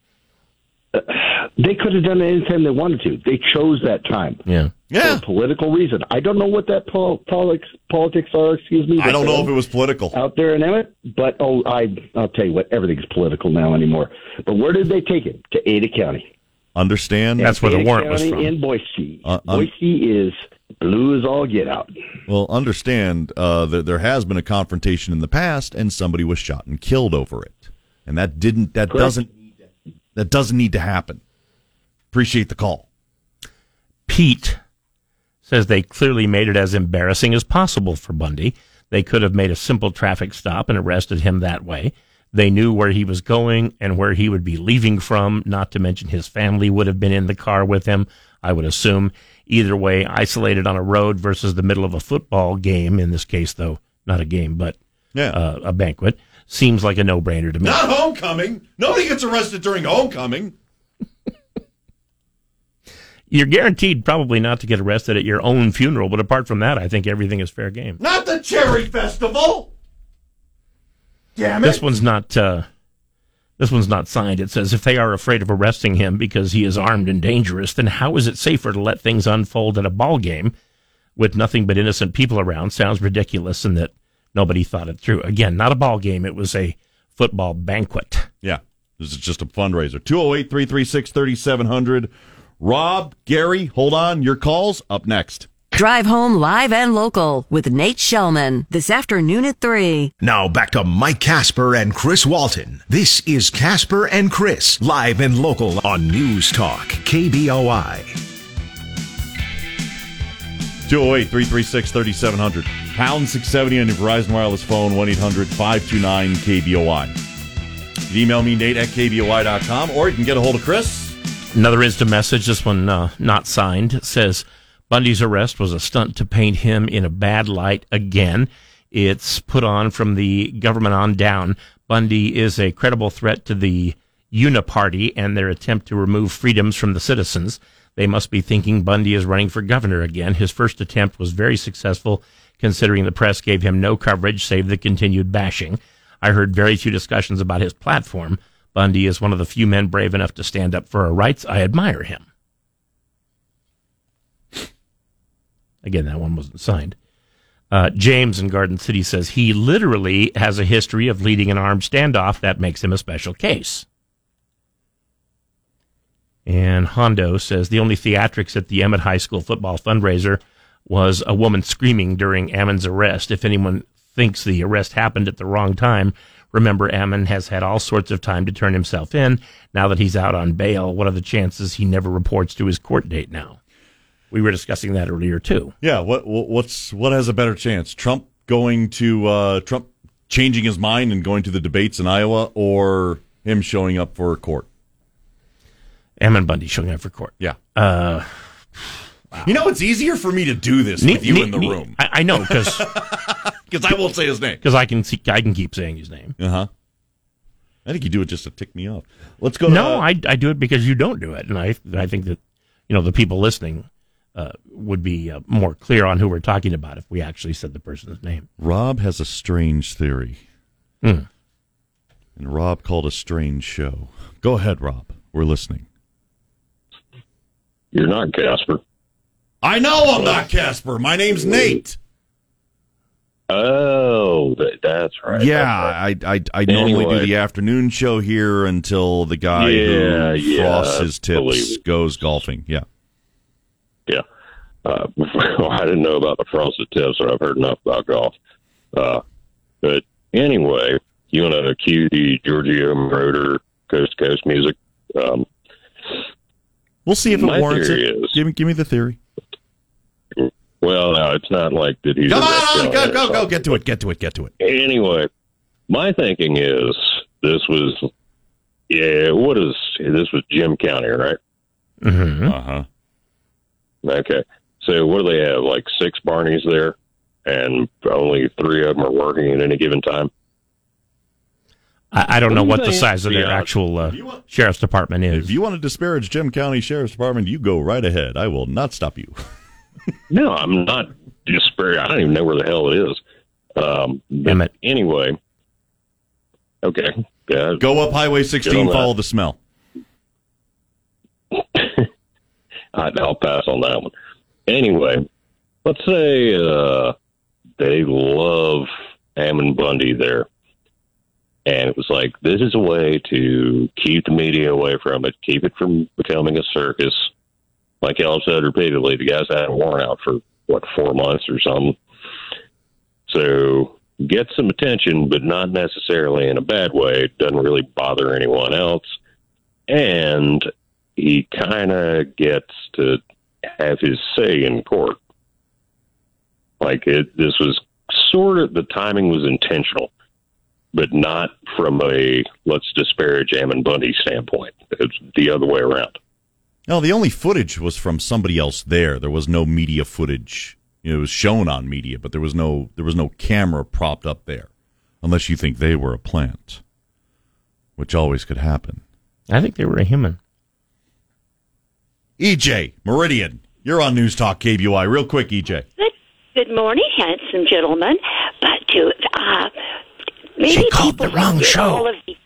uh, they could have done it anytime they wanted to. They chose that time. Yeah. Yeah. For a political reason. I don't know what that pol- politics politics are. Excuse me. I don't know if it was political. out there in Emmett, but oh, I I'll tell you what, everything's political now anymore. But where did they take it? To Ada County. Understand? That's where the Ada warrant was from. in Boise. Uh, un- Boise is blue as all get out. Well, understand uh, that there has been a confrontation in the past, and somebody was shot and killed over it, and that didn't that Correct. doesn't that doesn't need to happen. Appreciate the call. Pete says they clearly made it as embarrassing as possible for Bundy. They could have made a simple traffic stop and arrested him that way. They knew where he was going and where he would be leaving from, not to mention his family would have been in the car with him, I would assume. Either way, isolated on a road versus the middle of a football game, in this case, though, not a game, but Yeah. uh, a banquet, seems like a no brainer to me. Not homecoming. Nobody gets arrested during homecoming. You're guaranteed probably not to get arrested at your own funeral, but apart from that, I think everything is fair game. Not the cherry festival. Damn it. This one's not. Uh, this one's not signed. It says if they are afraid of arresting him because he is armed and dangerous, then how is it safer to let things unfold at a ball game with nothing but innocent people around? Sounds ridiculous, and that nobody thought it through. Again, not a ball game. It was a football banquet. Yeah. This is just a fundraiser. 208 336 3700. Rob, Gary, hold on. Your calls up next. Drive home live and local with Nate Shelman this afternoon at 3. Now back to Mike Kasper and Chris Walton. This is Kasper and Chris, live and local on News Talk, KBOI. 208 336 3700. Pound 670 on your Verizon Wireless phone, 1 800 529 KBOI. You can email me, Nate at KBOI.com, or you can get a hold of Chris. Another instant message, this one uh, not signed, says Bundy's arrest was a stunt to paint him in a bad light again. It's put on from the government on down. Bundy is a credible threat to the Uniparty and their attempt to remove freedoms from the citizens. They must be thinking Bundy is running for governor again. His first attempt was very successful, considering the press gave him no coverage save the continued bashing. I heard very few discussions about his platform. Bundy is one of the few men brave enough to stand up for our rights. I admire him. Again, that one wasn't signed. Uh, James in Garden City says he literally has a history of leading an armed standoff. That makes him a special case. And Hondo says the only theatrics at the Emmett High School football fundraiser was a woman screaming during Ammon's arrest. If anyone thinks the arrest happened at the wrong time, remember Ammon has had all sorts of time to turn himself in. Now that he's out on bail, what are the chances he never reports to his court date now? We were discussing that earlier too. Yeah, what, what what's what has a better chance? Trump going to uh, Trump changing his mind and going to the debates in Iowa, or him showing up for court? Ammon Bundy showing up for court. Yeah. Uh, You know, it's easier for me to do this Ne- with you ne- in the ne- room I, I know because because I won't say his name. Because I can see, I can keep saying his name. Uh huh. I think you do it just to tick me off. Let's go. No, to, I, I do it because you don't do it, and I I think that you know the people listening uh, would be uh, more clear on who we're talking about if we actually said the person's name. Rob has a strange theory, Hmm. and Rob called a strange show. Go ahead, Rob. We're listening. You're not Kasper. I know I'm not Kasper. My name's Nate. Oh, that, that's right. Yeah, that's I I, I normally do the afternoon show here until the guy Yeah, who yeah, frosts his tips goes golfing. Yeah. Yeah. Uh, I didn't know about the frosted tips, or I've heard enough about golf. Uh, but anyway, you want to cue the Giorgio Moroder Coast to Coast music? Um, We'll see if it My warrants theory it. is- Give me give me the theory. well, no, it's not like that he's. Come a on, restaurant go go go. Get to it. Get to it. Get to it. Anyway, my thinking is this was, yeah, what is this was Gem County, right? Mm-hmm. Uh huh. Okay. So what do they have? Like six Barneys there, and only three of them are working at any given time. I, I don't What know do what the size of their Yeah. actual uh, sheriff's department is. If you want to disparage Gem County Sheriff's Department, you go right ahead. I will not stop you. No, I'm not disparaging. I don't even know where the hell it is. Um, but Emmett. Anyway. Okay. Yeah. Go up Highway 16. on that. Follow the smell. I, I'll pass on that one. Anyway, let's say uh, they love Ammon Bundy there. And it was like, this is a way to keep the media away from it, keep it from becoming a circus. Like y'all said repeatedly, the guy's had a warrant out for, what, four months or something. So get some attention, but not necessarily in a bad way. It doesn't really bother anyone else. And he kind of gets to have his say in court. Like it, this was sort of the timing was intentional, but not from a let's disparage Ammon Bundy standpoint. It's the other way around. No, the only footage was from somebody else there. There was no media footage. You know, it was shown on media, but there was no there was no camera propped up there, unless you think they were a plant, which always could happen. I think they were a human. EJ Meridian, you're on News Talk KBOI. Real quick, EJ. Good, good morning, handsome gentlemen. But to uh, maybe She called the wrong show. All of the,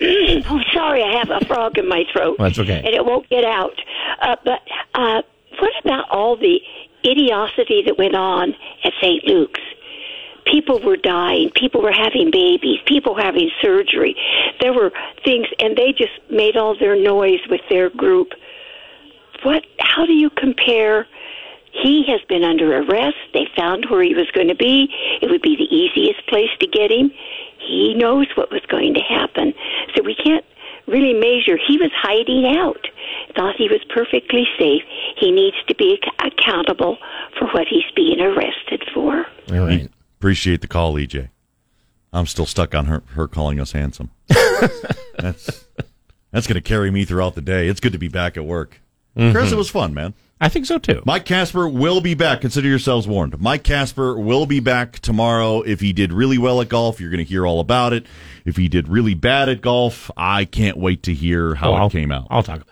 oh, sorry, I have a frog in my throat. Well, that's okay. and it won't get out. Uh, but uh, what about all the idiocy that went on at St. Luke's? People were dying. People were having babies. People were having surgery. There were things, and they just made all their noise with their group. What? How do you compare? He has been under arrest. They found where he was going to be. It would be the easiest place to get him. He knows what was going to happen. So we can't really measure. He was hiding out, thought he was perfectly safe. He needs to be ac- accountable for what he's being arrested for. All right. Appreciate the call, EJ. I'm still stuck on her her calling us handsome. that's that's going to carry me throughout the day. It's good to be back at work. Mm-hmm. Chris, it was fun, man. I think so too. Mike Kasper will be back. Consider yourselves warned. Mike Kasper will be back tomorrow. If he did really well at golf, you're going to hear all about it. If he did really bad at golf, I can't wait to hear how Oh, it came out. I'll talk about it.